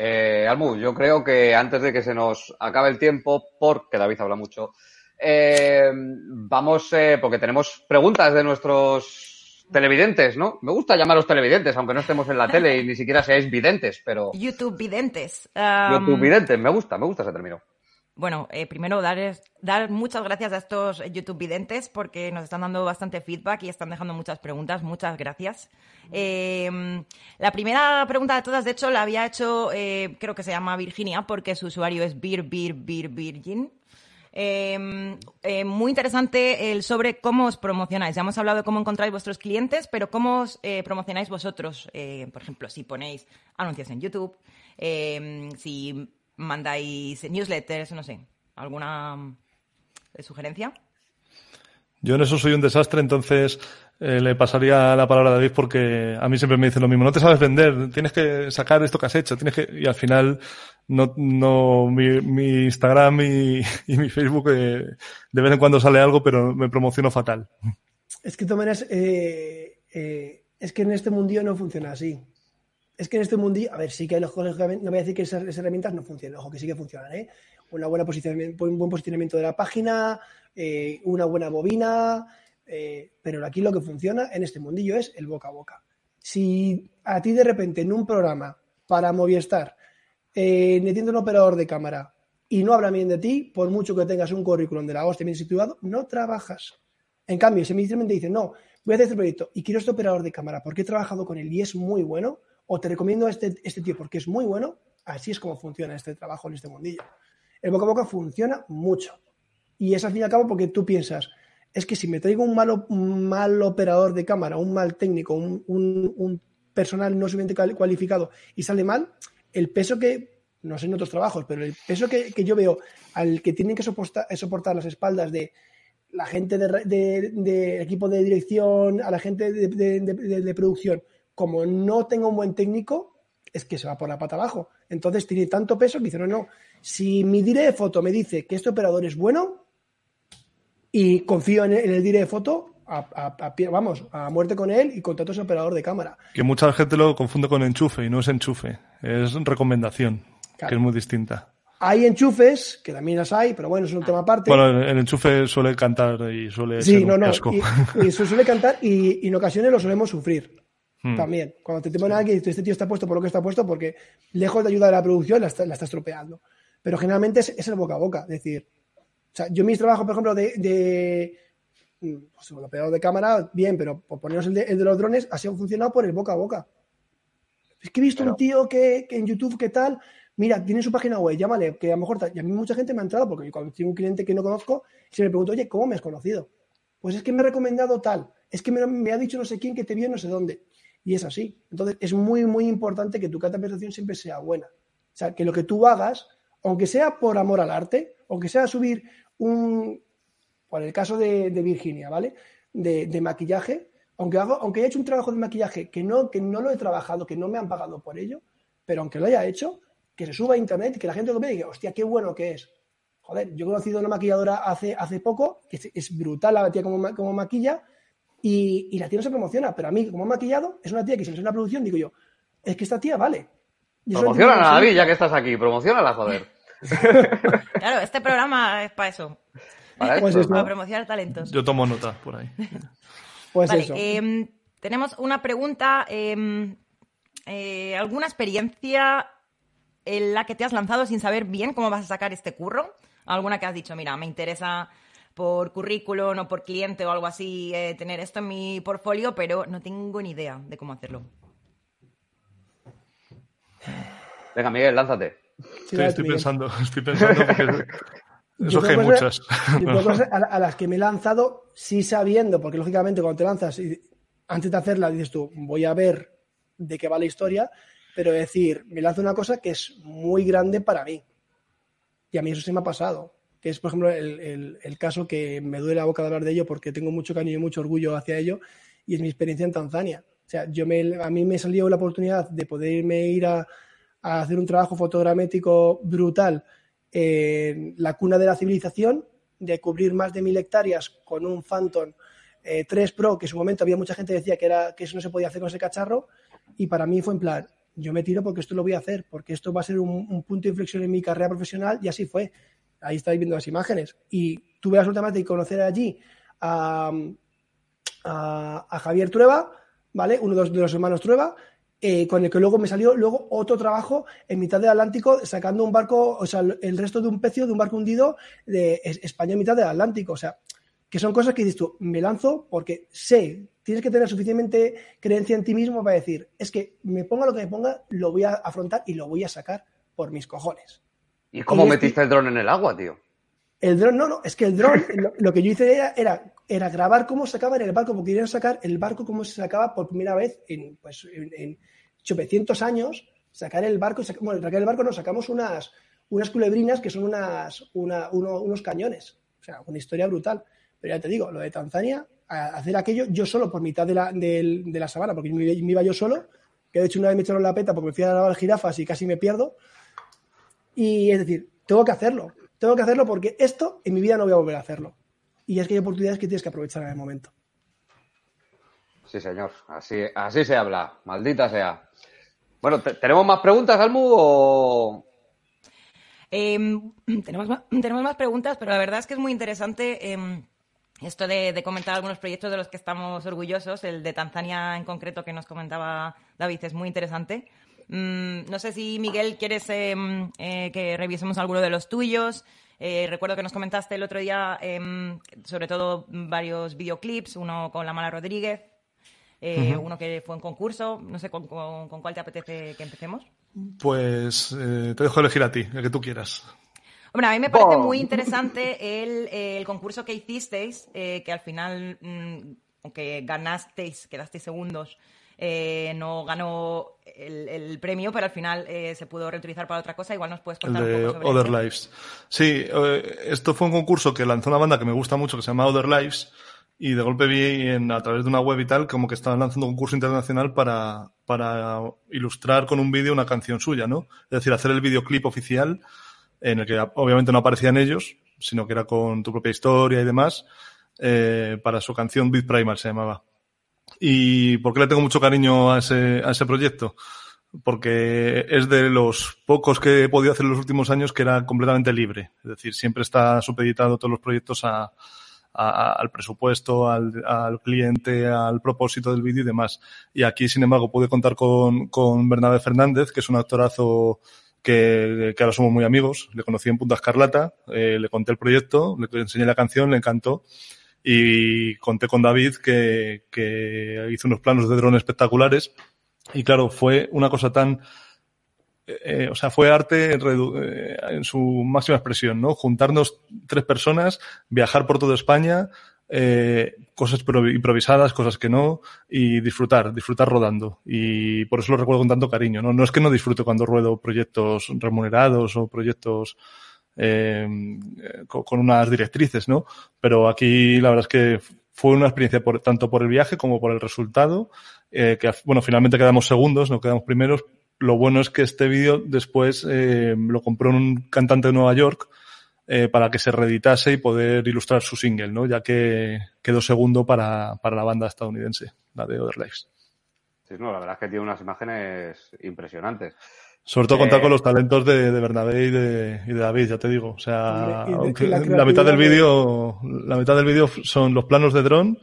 Speaker 2: eh, Almu, yo creo que antes de que se nos acabe el tiempo, porque David habla mucho, eh, vamos, eh, porque tenemos preguntas de nuestros televidentes, ¿no? Me gusta llamaros televidentes, aunque no estemos en la tele y ni siquiera seáis videntes, pero... [LAUGHS]
Speaker 1: YouTube videntes.
Speaker 2: YouTube videntes, me gusta, me gusta ese término.
Speaker 1: Bueno, eh, primero dar, dar muchas gracias a estos YouTube videntes porque nos están dando bastante feedback y están dejando muchas preguntas. Muchas gracias. Eh, la primera pregunta de todas, de hecho, la había hecho, eh, creo que se llama Virginia, porque su usuario es Vir, Vir, Vir, Virgin. muy interesante el sobre cómo os promocionáis. Ya hemos hablado de cómo encontráis vuestros clientes, pero cómo os promocionáis vosotros. por ejemplo, si ponéis anuncios en YouTube, si mandáis newsletters, no sé, alguna eh, sugerencia.
Speaker 4: Yo en eso soy un desastre, entonces eh, le pasaría la palabra a David porque a mí siempre me dicen lo mismo. No te sabes vender, tienes que sacar esto que has hecho, tienes que y al final no, no mi, Instagram [LAUGHS] y, mi Facebook eh, de vez en cuando sale algo, pero me promociono fatal.
Speaker 3: Es que de todas es que en este mundillo no funciona así es que en este mundillo, a ver, sí que hay los no voy a decir que esas, herramientas no funcionan, ojo, que sí que funcionan, ¿eh? Una buena posicionamiento, un buen posicionamiento de la página, eh, una buena bobina, eh, pero aquí lo que funciona en este mundillo es el boca a boca. Si a ti de repente en un programa para Movistar, eh, metiendo un operador de cámara y no habla bien de ti, por mucho que tengas un currículum de la hostia bien situado, no trabajas. En cambio, si me dice, no, voy a hacer este proyecto y quiero este operador de cámara porque he trabajado con él y es muy bueno, o te recomiendo a este, este tío porque es muy bueno, así es como funciona este trabajo en este mundillo. El boca a boca funciona mucho. Y es al fin y al cabo porque tú piensas, es que si me traigo un, malo, mal operador de cámara, un mal técnico, un, personal no suficientemente cualificado y sale mal, el peso que, no sé en otros trabajos, pero el peso que, yo veo al que tienen que soportar las espaldas de la gente de, equipo de dirección, a la gente de producción, como no tengo un buen técnico, es que se va por la pata abajo. Entonces tiene tanto peso que dice, no, no, si mi dire de foto me dice que este operador es bueno y confío en el, dire de foto, vamos, a muerte con él y contrato ese operador de cámara.
Speaker 4: Que mucha gente lo confunde con enchufe y no es enchufe, es recomendación, que es muy distinta.
Speaker 3: Hay enchufes, que también las hay, pero bueno, es un tema aparte.
Speaker 4: Bueno, el enchufe suele cantar y suele
Speaker 3: sí,
Speaker 4: ser
Speaker 3: no, no, Y, suele cantar y, y en ocasiones lo solemos sufrir. Hmm. También, cuando te, te ponen aquí, este tío está puesto por lo que está puesto, porque lejos de ayudar a la producción, la está, la estropeando. Pero generalmente es, el boca a boca. Es decir, o sea, yo mis trabajos, por ejemplo, de, de pues, operador de cámara, bien, pero por ponernos el de, los drones, así ha funcionado por el boca a boca. Es que he visto un tío que, en YouTube, ¿qué tal? Mira, tiene su página web, llámale, que a lo mejor. Y a mí mucha gente me ha entrado, porque cuando tengo un cliente que no conozco, se me pregunto, oye, ¿cómo me has conocido? Pues es que me ha recomendado tal, es que me, ha dicho no sé quién que te vio no sé dónde. Y es así. Entonces, es muy, muy importante que tu de presentación siempre sea buena. O sea, que lo que tú hagas, aunque sea por amor al arte, aunque sea subir un, por el caso de, Virginia, ¿vale? De, maquillaje, aunque, hago, aunque haya hecho un trabajo de maquillaje que no, que no lo he trabajado, que no me han pagado por ello, pero aunque lo haya hecho, que se suba a internet y que la gente lo vea y diga, hostia, qué bueno que es. Joder, yo he conocido a una maquilladora hace, hace poco, que es, brutal la tía como, como maquilla, y, la tía no se promociona, pero a mí, como ha maquillado, es una tía que si no es una producción, digo yo, es que esta tía vale.
Speaker 2: Promociona a David, ya que estás aquí, promocionala, joder. [LAUGHS]
Speaker 1: claro, este programa es para eso. Para, pues promocionar talentos.
Speaker 4: Yo tomo nota por ahí.
Speaker 3: Pues eso.
Speaker 1: Em, tenemos una pregunta. Em, eh, ¿Alguna experiencia en la que te has lanzado sin saber bien cómo vas a sacar este curro? ¿Alguna que has dicho, mira, me interesa por currículum o por cliente o algo así eh, tener esto en mi portfolio, pero no tengo ni idea de cómo hacerlo.
Speaker 2: Venga, Miguel, lánzate.
Speaker 4: estoy pensando, [LAUGHS] estoy pensando porque eso que hay muchas. [LAUGHS]
Speaker 3: a, las que me he lanzado, sí sabiendo, porque lógicamente cuando te lanzas, antes de hacerla dices tú, voy a ver de qué va la historia, pero decir, me lanzo una cosa que es muy grande para mí. Y a mí eso se me ha pasado que es, por ejemplo, el, el, caso que me duele la boca de hablar de ello porque tengo mucho cariño y mucho orgullo hacia ello, y es mi experiencia en Tanzania. O sea, yo me, a mí me salió la oportunidad de poderme ir a, hacer un trabajo fotogramétrico brutal en la cuna de la civilización, de cubrir más de mil hectáreas con un Phantom 3 eh, Pro, que en su momento había mucha gente que decía que, era, que eso no se podía hacer con ese cacharro, y para mí fue en plan, yo me tiro porque esto lo voy a hacer, porque esto va a ser un punto de inflexión en mi carrera profesional, y así fue ahí estáis viendo las imágenes. Y tuve la suerte de conocer allí a, a, Javier Trueba, ¿vale? Uno de los, hermanos Trueba, eh, con el que luego me salió luego otro trabajo en mitad del Atlántico sacando un barco, o sea, el resto de un pecio de un barco hundido de España en mitad del Atlántico. O sea, que son cosas que dices tú, me lanzo porque sé, tienes que tener suficientemente creencia en ti mismo para decir, es que me ponga lo que me ponga, lo voy a afrontar y lo voy a sacar por mis cojones.
Speaker 2: ¿Y cómo metiste el dron en el agua, tío?
Speaker 3: El dron, no, no, es que el dron, [LAUGHS] lo, que yo hice era, era, grabar cómo sacaban en el barco, porque querían sacar el barco como se sacaba por primera vez en, pues, en, 800 años, sacar el barco, bueno, sacar el barco nos sacamos unas, unas culebrinas que son unas, unos cañones, o sea, una historia brutal. Pero ya te digo, lo de Tanzania, hacer aquello yo solo por mitad de la, de, la sabana, porque me, iba yo solo, que de hecho una vez me echaron la peta porque me fui a grabar jirafas y casi me pierdo. Y es decir, tengo que hacerlo, tengo que hacerlo porque esto en mi vida no voy a volver a hacerlo. Y es que hay oportunidades que tienes que aprovechar en el momento.
Speaker 2: Sí, señor, así, así se habla, maldita sea. Bueno, ¿tenemos más preguntas, Almu? O...
Speaker 1: Em, [CLEARS THROAT] tenemos, más, [CLEARS THROAT] tenemos más preguntas, pero la verdad es que es muy interesante. Em, esto de, comentar algunos proyectos de los que estamos orgullosos, el de Tanzania en concreto que nos comentaba David es muy interesante. Mm, no sé si Miguel quieres em, eh, que revisemos alguno de los tuyos. Eh, recuerdo que nos comentaste el otro día em, sobre todo varios videoclips, uno con la Mala Rodríguez, eh, uno que fue en concurso. No sé con, cuál te apetece que empecemos.
Speaker 4: Pues te dejo elegir a ti, el que tú quieras.
Speaker 1: Bueno, a mí me parece muy interesante [LAUGHS] el, concurso que hicisteis, eh, que al final, mm, aunque ganasteis, quedasteis segundos, eh, no ganó el, premio, pero al final eh, se pudo reutilizar para otra cosa. Igual nos puedes contar un poco sobre
Speaker 4: Other Lives. Sí, esto fue un concurso que lanzó una banda que me gusta mucho, que se llama Other Lives, y de golpe vi en, a través de una web y tal como que estaban lanzando un concurso internacional para, para ilustrar con un vídeo una canción suya, ¿no? Es decir, hacer el videoclip oficial en el que obviamente no aparecían ellos, sino que era con tu propia historia y demás, eh, para su canción Beat Primal se llamaba. ¿Y por qué le tengo mucho cariño a ese, a ese proyecto? Porque es de los pocos que he podido hacer en los últimos años que era completamente libre. Es decir, siempre está supeditado todos los proyectos a, al presupuesto, al, al, cliente, al propósito del vídeo y demás. Y aquí, sin embargo, pude contar con, con Bernabé Fernández, que es un actorazo que, ahora somos muy amigos. Le conocí en Punta Escarlata, eh, le conté el proyecto, le enseñé la canción, le encantó. Y conté con David que, que hizo unos planos de dron espectaculares. Y claro, fue una cosa tan, eh, o sea, fue arte eh, en, su máxima expresión, ¿no? Juntarnos tres personas, viajar por toda España, eh, cosas improvisadas, cosas que no, y disfrutar, disfrutar rodando. Y por eso lo recuerdo con tanto cariño. No, no es que no disfrute cuando ruedo proyectos remunerados o proyectos eh, con, unas directrices, ¿no? Pero aquí la verdad es que fue una experiencia por, tanto por el viaje como por el resultado, eh, que bueno, finalmente quedamos segundos, no quedamos primeros. Lo bueno es que este vídeo después eh, lo compró un cantante de Nueva York, eh, para que se reeditase y poder ilustrar su single, ¿no? Ya que quedó segundo para, para la banda estadounidense, la de Other Lives.
Speaker 2: Sí, no, la verdad es que tiene unas imágenes impresionantes.
Speaker 4: Sobre todo contar con eh, los talentos de, de Bernabé y de, y de, David, ya te digo. O sea, la, mitad del vídeo, la mitad del vídeo son los planos de dron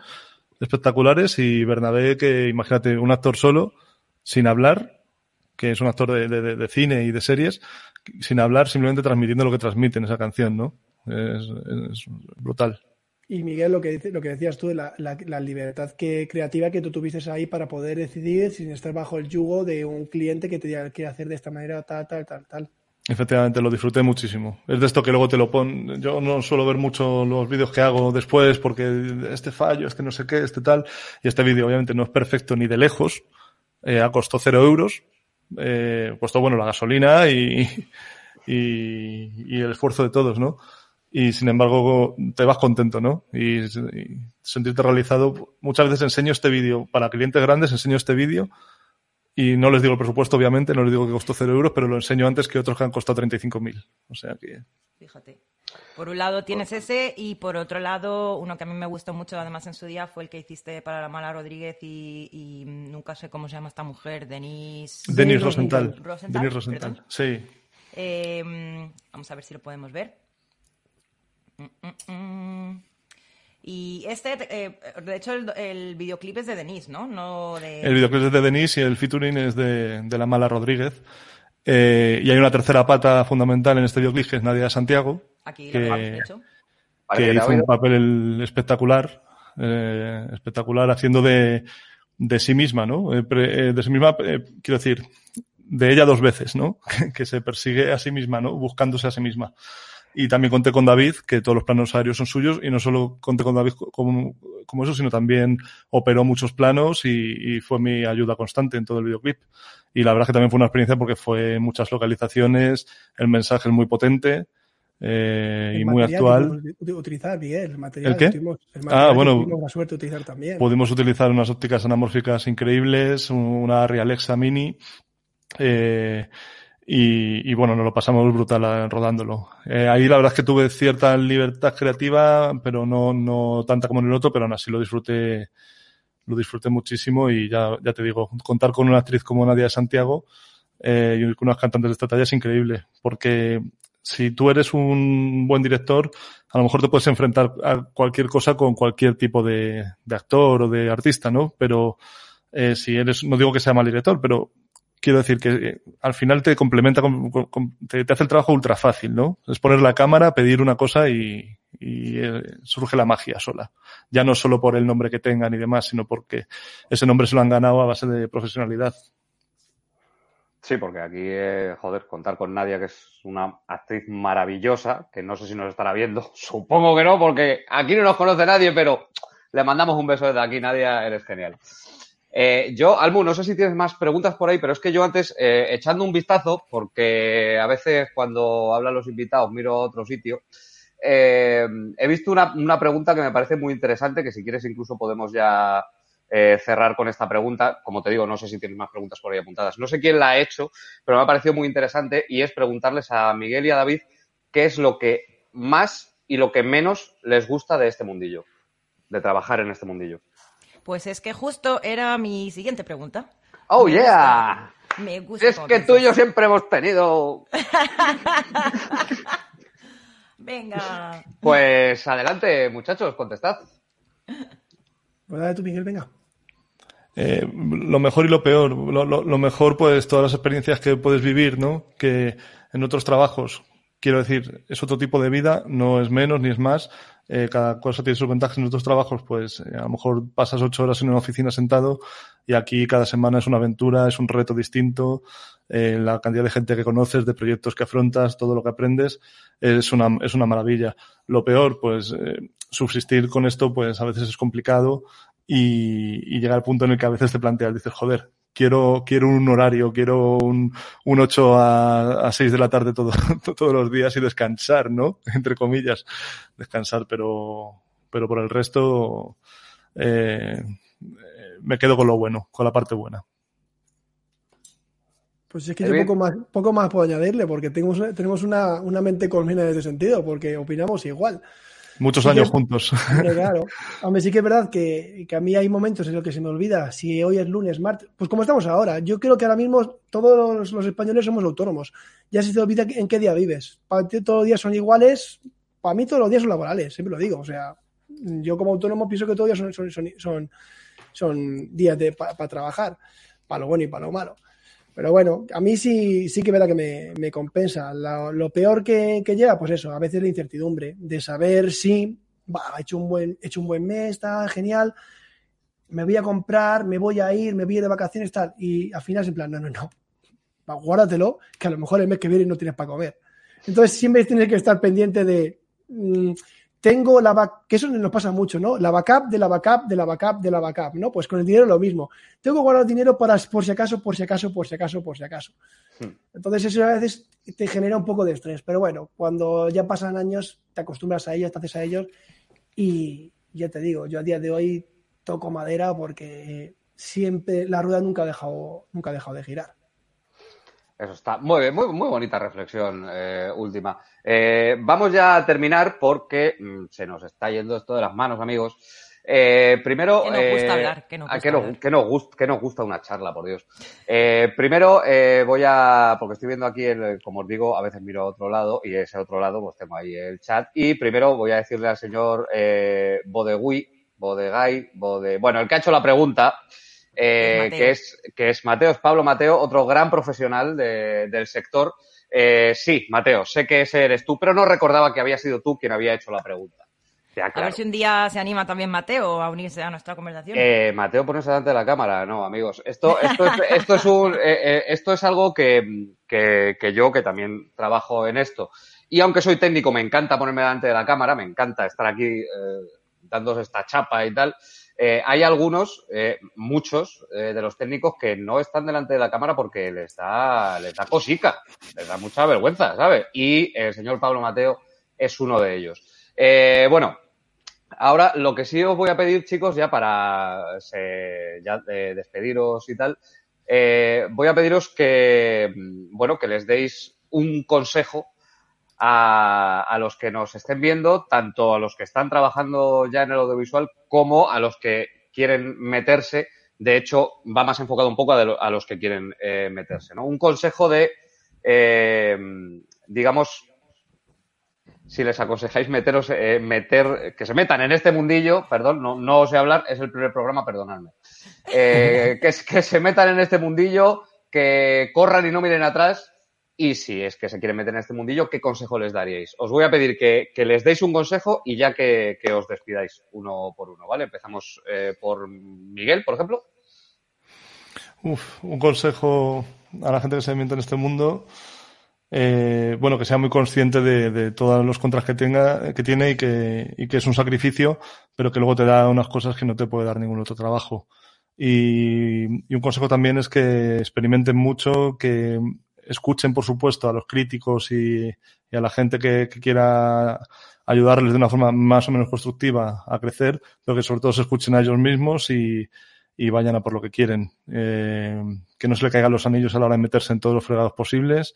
Speaker 4: espectaculares y Bernabé que, imagínate, un actor solo, sin hablar, que es un actor de, de, de, cine y de series, sin hablar, simplemente transmitiendo lo que transmite en esa canción, ¿no? Es, brutal.
Speaker 3: Y Miguel, lo que, lo que decías tú, la, la, libertad que, creativa que tú tuviste ahí para poder decidir sin estar bajo el yugo de un cliente que te diga que hacer de esta manera, tal, tal, tal, tal.
Speaker 4: Efectivamente, lo disfruté muchísimo. Es de esto que luego te lo pon. Yo no suelo ver mucho los vídeos que hago después porque este fallo, este no sé qué, este tal. Y este vídeo obviamente no es perfecto ni de lejos. Eh, ha costado cero euros, eh, puesto bueno la gasolina [LAUGHS] y, y, el esfuerzo de todos, ¿no? Y sin embargo te vas contento, ¿no? Y, sentirte realizado. Muchas veces enseño este vídeo para clientes grandes, enseño este vídeo y no les digo el presupuesto, obviamente, no les digo que costó cero euros, pero lo enseño antes que otros que han costado 35.000. O sea que.
Speaker 1: Fíjate. Por un lado tienes ese y por otro lado, uno que a mí me gustó mucho además en su día fue el que hiciste para la Mala Rodríguez y, nunca sé cómo se llama esta mujer, Denise...
Speaker 4: Denise Rosenthal. Denise Rosenthal, sí.
Speaker 1: Em, vamos a ver si lo podemos ver.
Speaker 5: mm, mm, y este, eh, de hecho, el, videoclip es de Denise, ¿no? no de...
Speaker 4: El videoclip es de Denise y el featuring es de, de la mala Rodríguez. Eh, y hay una tercera pata fundamental en este videoclip que es Nadia Santiago.
Speaker 5: Aquí que, hecho.
Speaker 4: que hizo un papel espectacular, eh, espectacular haciendo de, de sí misma, ¿no? de sí misma, quiero decir, de ella dos veces, ¿no? [LAUGHS] que se persigue a sí misma, ¿no? Buscándose a sí misma. Y también conté con David, que todos los planos aéreos son suyos, y no solo conté con David como, como eso, sino también operó muchos planos y, y, fue mi ayuda constante en todo el videoclip. Y la verdad es que también fue una experiencia porque fue muchas localizaciones, el mensaje es muy potente. Eh, y muy actual.
Speaker 3: Utilizar, Miguel, el material.
Speaker 4: ¿El qué?
Speaker 3: Tuvimos, el
Speaker 4: material ah, bueno.
Speaker 3: Tuvimos la suerte de utilizar también.
Speaker 4: Pudimos utilizar unas ópticas anamórficas increíbles, una Arri Alexa Mini, eh, y, y, bueno, nos lo pasamos brutal rodándolo. Eh, ahí la verdad es que tuve cierta libertad creativa, pero no, no tanta como en el otro, pero aún así lo disfruté, lo disfruté muchísimo y ya, ya te digo, contar con una actriz como Nadia Santiago eh, y con unas cantantes de esta talla es increíble, porque si tú eres un buen director, a lo mejor te puedes enfrentar a cualquier cosa con cualquier tipo de, de actor o de artista, ¿no? Pero eh, si eres, no digo que sea mal director, pero quiero decir que eh, al final te complementa, te, hace el trabajo ultra fácil, ¿no? Es poner la cámara, pedir una cosa y, eh, surge la magia sola. Ya no solo por el nombre que tengan y demás, sino porque ese nombre se lo han ganado a base de profesionalidad.
Speaker 2: Sí, porque aquí, eh, joder, contar con Nadia, que es una actriz maravillosa, que no sé si nos estará viendo, [LAUGHS] supongo que no, porque aquí no nos conoce nadie, pero le mandamos un beso desde aquí, Nadia, eres genial. Eh, yo, Almu, no sé si tienes más preguntas por ahí, pero es que yo antes, eh, echando un vistazo, porque a veces cuando hablan los invitados miro a otro sitio, eh, he visto una, una, pregunta que me parece muy interesante, que si quieres incluso podemos ya eh, cerrar con esta pregunta. Como te digo, no sé si tienes más preguntas por ahí apuntadas. No sé quién la ha hecho, pero me ha parecido muy interesante y es preguntarles a Miguel y a David qué es lo que más y lo que menos les gusta de este mundillo, de trabajar en este mundillo.
Speaker 5: Pues es que justo era mi siguiente pregunta.
Speaker 2: ¡Oh, yeah! me gusta. Es que tú y yo siempre hemos tenido. [LAUGHS]
Speaker 5: venga.
Speaker 2: Pues adelante, muchachos, contestad.
Speaker 3: Pues dale tú, Miguel, venga.
Speaker 4: Eh, lo mejor y lo peor. Lo, lo, lo, mejor, pues, todas las experiencias que puedes vivir, ¿no? Que en otros trabajos, quiero decir, es otro tipo de vida, no es menos ni es más, eh, cada cosa tiene sus ventajas en otros trabajos, pues eh, a lo mejor pasas ocho horas en una oficina sentado y aquí cada semana es una aventura, es un reto distinto, eh, la cantidad de gente que conoces, de proyectos que afrontas, todo lo que aprendes, es una, es una maravilla. Lo peor, pues eh, subsistir con esto, pues a veces es complicado y, y al punto en el que a veces te planteas, dices, joder, quiero, quiero un horario, quiero un, un 8 a, a 6 de la tarde todo, [LAUGHS] todos los días y descansar, ¿no? [LAUGHS] Entre comillas, descansar, pero, pero por el resto, eh, me quedo con lo bueno, con la parte buena.
Speaker 3: Pues es que yo poco más, poco más puedo añadirle, porque tenemos, tenemos una, una mente colmena en ese sentido, porque opinamos igual.
Speaker 4: Muchos años juntos. [LAUGHS]
Speaker 3: claro. Hombre, sí que es verdad que, que, a mí hay momentos en los que se me olvida si hoy es lunes, martes. Pues como estamos ahora. Yo creo que ahora mismo todos los, españoles somos autónomos. Ya se te olvida en qué día vives. Para ti todos los días son iguales. Para mí todos los días son laborales, siempre lo digo. O sea, yo como autónomo pienso que todos los días son, son, son, son días para pa trabajar. Para lo bueno y para lo malo. Pero bueno, a mí sí, sí que es verdad que me, me compensa. Lo, peor que, que, llega, pues eso, a veces la incertidumbre de saber si he hecho un buen, he hecho un buen mes, está genial, me voy a comprar, me voy a ir, me voy a ir de vacaciones, tal. Y al final es en plan, no, no, no, guárdatelo, que a lo mejor el mes que viene no tienes para comer. Entonces siempre tienes que estar pendiente de, mmm, tengo la backup, que eso nos pasa mucho, ¿no? La backup de la backup de la backup de la backup, ¿no? Pues con el dinero lo mismo. Tengo que guardar dinero para por si acaso, por si acaso, por si acaso, por si acaso. Hmm. Entonces eso a veces te genera un poco de estrés, pero bueno, cuando ya pasan años te acostumbras a ellos, te haces a ellos y ya te digo, yo a día de hoy toco madera porque siempre la rueda nunca ha dejado, nunca ha dejado de girar.
Speaker 2: Eso está muy bien, muy, muy bonita reflexión eh, última. Eh, vamos ya a terminar porque mmm, se nos está yendo esto de las manos, amigos. Eh, primero.
Speaker 5: Que nos gusta hablar. Que nos gusta,
Speaker 2: que nos, gusta, una charla, por Dios. Eh, primero eh, voy a. Porque estoy viendo aquí, el, como os digo, a veces miro a otro lado y ese otro lado, pues tengo ahí el chat. Y primero voy a decirle al señor eh, Bodegui, Bodegay, Bode. Bueno, el que ha hecho la pregunta. Que, es, que es Mateo, es Pablo Mateo, otro gran profesional del sector. sí, Mateo, sé que ese eres tú, pero no recordaba que había sido tú quien había hecho la pregunta.
Speaker 5: A ver si un día se anima también Mateo a unirse a nuestra conversación.
Speaker 2: Eh, Mateo, ponerse delante de la cámara. No, amigos. Esto, esto, es, [LAUGHS] esto, es, un, eh, eh, esto es algo que, que, que, yo, que también trabajo en esto, y aunque soy técnico, me encanta ponerme delante de la cámara, me encanta estar aquí eh, dándose esta chapa y tal. Eh, hay algunos, eh, muchos de los técnicos que no están delante de la cámara porque les da, les da cosica, les da mucha vergüenza, ¿sabes? Y el señor Pablo Mateo es uno de ellos. bueno, Ahora, lo que sí os voy a pedir, chicos, ya para ya, eh, despediros y tal, eh, voy a pediros que, mm, bueno, que les deis un consejo a, los que nos estén viendo, tanto a los que están trabajando ya en el audiovisual como a los que quieren meterse. De hecho, va más enfocado un poco a, a los que quieren eh, meterse, ¿no? Un consejo de, eh, digamos, si les aconsejáis meteros, eh, meter, que se metan en este mundillo, perdón, no, no os sé hablar, es el primer programa, perdonadme, eh, que se metan en este mundillo, que corran y no miren atrás, y si es que se quieren meter en este mundillo, ¿qué consejo les daríais? Os voy a pedir que, les deis un consejo y ya que, os despidáis uno por uno, ¿vale? Empezamos eh, por Miguel, por ejemplo.
Speaker 4: Uf, un consejo a la gente que se mete en este mundo eh, bueno, que sea muy consciente de, todos los contras que tenga, que tiene y que, es un sacrificio, pero que luego te da unas cosas que no te puede dar ningún otro trabajo. Y un consejo también es que experimenten mucho, que escuchen, por supuesto, a los críticos y, a la gente que, quiera ayudarles de una forma más o menos constructiva a crecer, pero que sobre todo se escuchen a ellos mismos y, vayan a por lo que quieren. Eh, que no se le caigan los anillos a la hora de meterse en todos los fregados posibles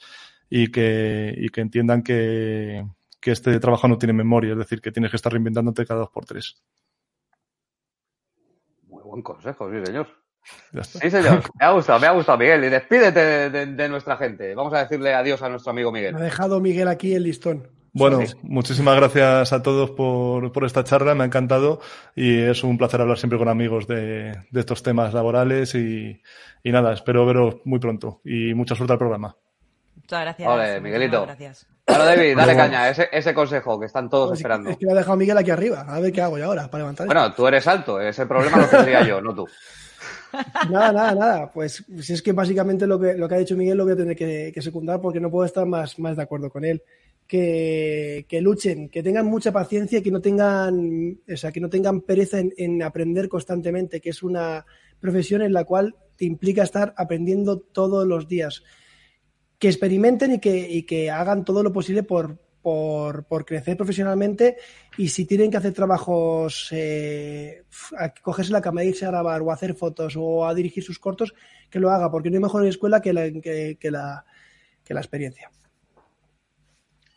Speaker 4: y que, y que entiendan que, que este trabajo no tiene memoria, es decir, que tienes que estar reinventándote cada dos por tres.
Speaker 2: Muy buen consejo, sí, señor. Sí, señor. Me ha gustado, me ha gustado, Miguel. Y despídete de, de, de, nuestra gente. Vamos a decirle adiós a nuestro amigo Miguel.
Speaker 3: Me ha dejado Miguel aquí el listón.
Speaker 4: Bueno, sí. muchísimas gracias a todos por, por, esta charla, me ha encantado y es un placer hablar siempre con amigos de, de estos temas laborales y, y, nada, espero veros muy pronto y mucha suerte al programa.
Speaker 5: Muchas gracias.
Speaker 2: Vale, Miguelito. Gracias. Ahora, David, dale caña, ese, ese, consejo que están todos
Speaker 3: pues
Speaker 2: esperando.
Speaker 3: Es que lo ha dejado Miguel aquí arriba. A ver qué hago yo ahora para levantar.
Speaker 2: Bueno, tú eres alto, ese problema lo tendría yo, no tú.
Speaker 3: Nada, nada, nada. Pues si es que básicamente lo que, lo que ha dicho Miguel lo voy a tener que, secundar porque no puedo estar más, más de acuerdo con él. Que, que, luchen, que tengan mucha paciencia y que no tengan, o sea, que no tengan pereza en, en, aprender constantemente, que es una profesión en la cual te implica estar aprendiendo todos los días que experimenten y que, y que hagan todo lo posible por, por, por, crecer profesionalmente y si tienen que hacer trabajos, eh, a cogerse la cámara, irse a grabar o a hacer fotos o a dirigir sus cortos, que lo haga, porque no hay mejor escuela que la, que, que la, que la experiencia.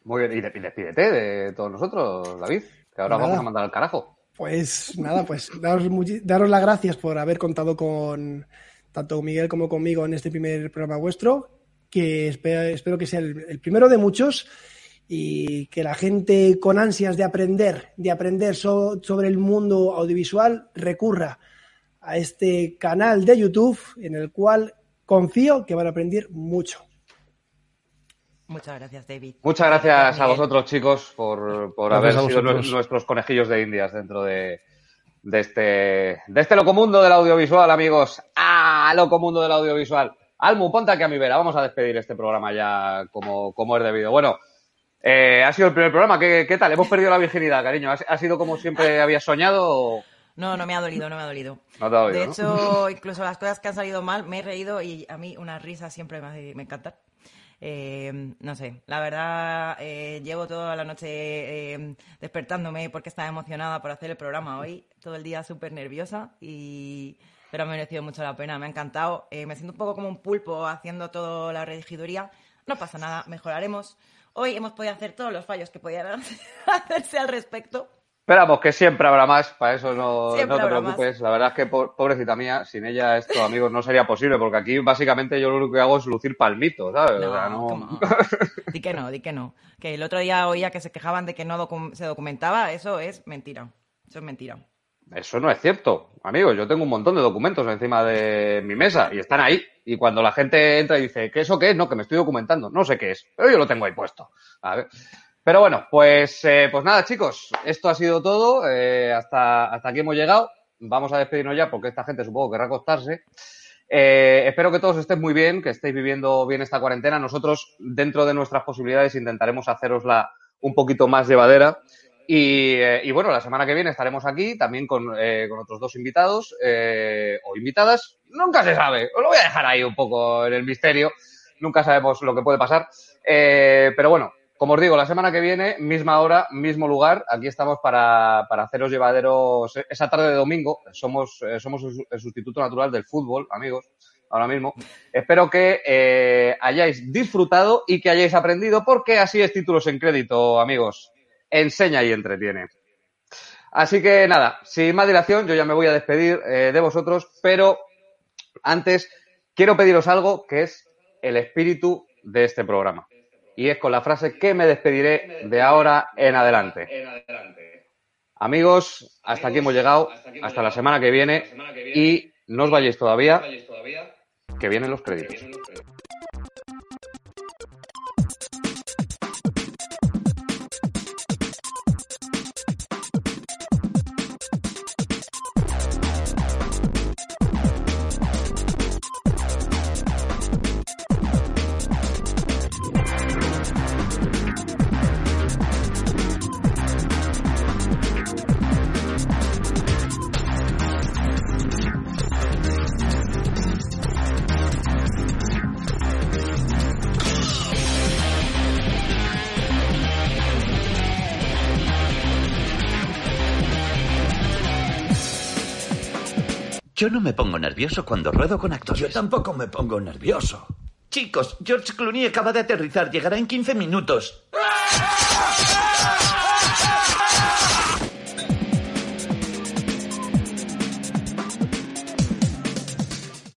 Speaker 2: Muy bien, y despídete de todos nosotros, David, que ahora nada. vamos a mandar al carajo.
Speaker 3: Pues nada, pues daros, daros las gracias por haber contado con tanto con Miguel como conmigo en este primer programa vuestro que espero, espero que sea el, el, primero de muchos y que la gente con ansias de aprender, de aprender so, sobre el mundo audiovisual recurra a este canal de YouTube en el cual confío que van a aprender mucho.
Speaker 5: Muchas gracias, David.
Speaker 2: Muchas gracias a vosotros, chicos, por, por haber sido nuestros conejillos de indias dentro de, de, este, de este locomundo del audiovisual, amigos. ¡Ah! Locomundo del audiovisual. Almu, ponte aquí a mi vera. Vamos a despedir este programa ya como, como es debido. Bueno, eh, ha sido el primer programa. ¿Qué, ¿Qué, tal? Hemos perdido la virginidad, cariño. ¿Ha, ha sido como siempre habías soñado? O...
Speaker 5: No, no me ha dolido, no me ha dolido.
Speaker 2: No te ha dolido
Speaker 5: de
Speaker 2: ¿no?
Speaker 5: hecho, [LAUGHS] incluso las cosas que han salido mal, me he reído y a mí una risa siempre me, me encanta. Eh, no sé, la verdad, eh, llevo toda la noche eh, despertándome porque estaba emocionada por hacer el programa hoy, todo el día súper nerviosa y pero ha merecido mucho la pena, me ha encantado. Eh, me siento un poco como un pulpo haciendo toda la regiduría. No pasa nada, mejoraremos. Hoy hemos podido hacer todos los fallos que podían [LAUGHS] hacerse al respecto.
Speaker 2: Esperamos que siempre habrá más, para eso no, te preocupes. La verdad es que, pobrecita mía, sin ella esto, amigos, no sería posible, porque aquí básicamente yo lo único que hago es lucir palmitos, ¿sabes?
Speaker 5: No, [LAUGHS] di que no, di que no. Que el otro día oía que se quejaban de que no se documentaba, eso es mentira. Eso es mentira.
Speaker 2: Eso no es cierto, amigos. Yo tengo un montón de documentos encima de mi mesa y están ahí. Y cuando la gente entra y dice, ¿qué eso qué es? No, que me estoy documentando. No sé qué es, pero yo lo tengo ahí puesto. A ver. Pero bueno, pues, eh, pues nada, chicos, esto ha sido todo. Eh, hasta, hasta aquí hemos llegado. Vamos a despedirnos ya porque esta gente supongo querrá acostarse. Eh, espero que todos estéis muy bien, que estéis viviendo bien esta cuarentena. Nosotros, dentro de nuestras posibilidades, intentaremos hacerosla un poquito más llevadera. Y, y bueno, la semana que viene estaremos aquí también con, con otros dos invitados o invitadas. Nunca se sabe. Os lo voy a dejar ahí un poco en el misterio. Nunca sabemos lo que puede pasar. pero bueno, como os digo, la semana que viene, misma hora, mismo lugar, aquí estamos para, para haceros llevaderos esa tarde de domingo. Somos, eh, somos el sustituto natural del fútbol, amigos, ahora mismo. Espero que eh, hayáis disfrutado y que hayáis aprendido, porque así es títulos en crédito, amigos. Enseña y entretiene. Así que nada, sin más dilación, yo ya me voy a despedir eh, de vosotros, pero antes quiero pediros algo que es el espíritu de este programa y es con la frase que me despediré de ahora en adelante. Amigos, hasta aquí hemos llegado, hasta la semana que viene y no os vayáis todavía, que vienen los créditos.
Speaker 6: Nervioso cuando ruedo con actores.
Speaker 7: Yo tampoco me pongo nervioso.
Speaker 6: Chicos, George Clooney acaba de aterrizar. Llegará en 15 minutos.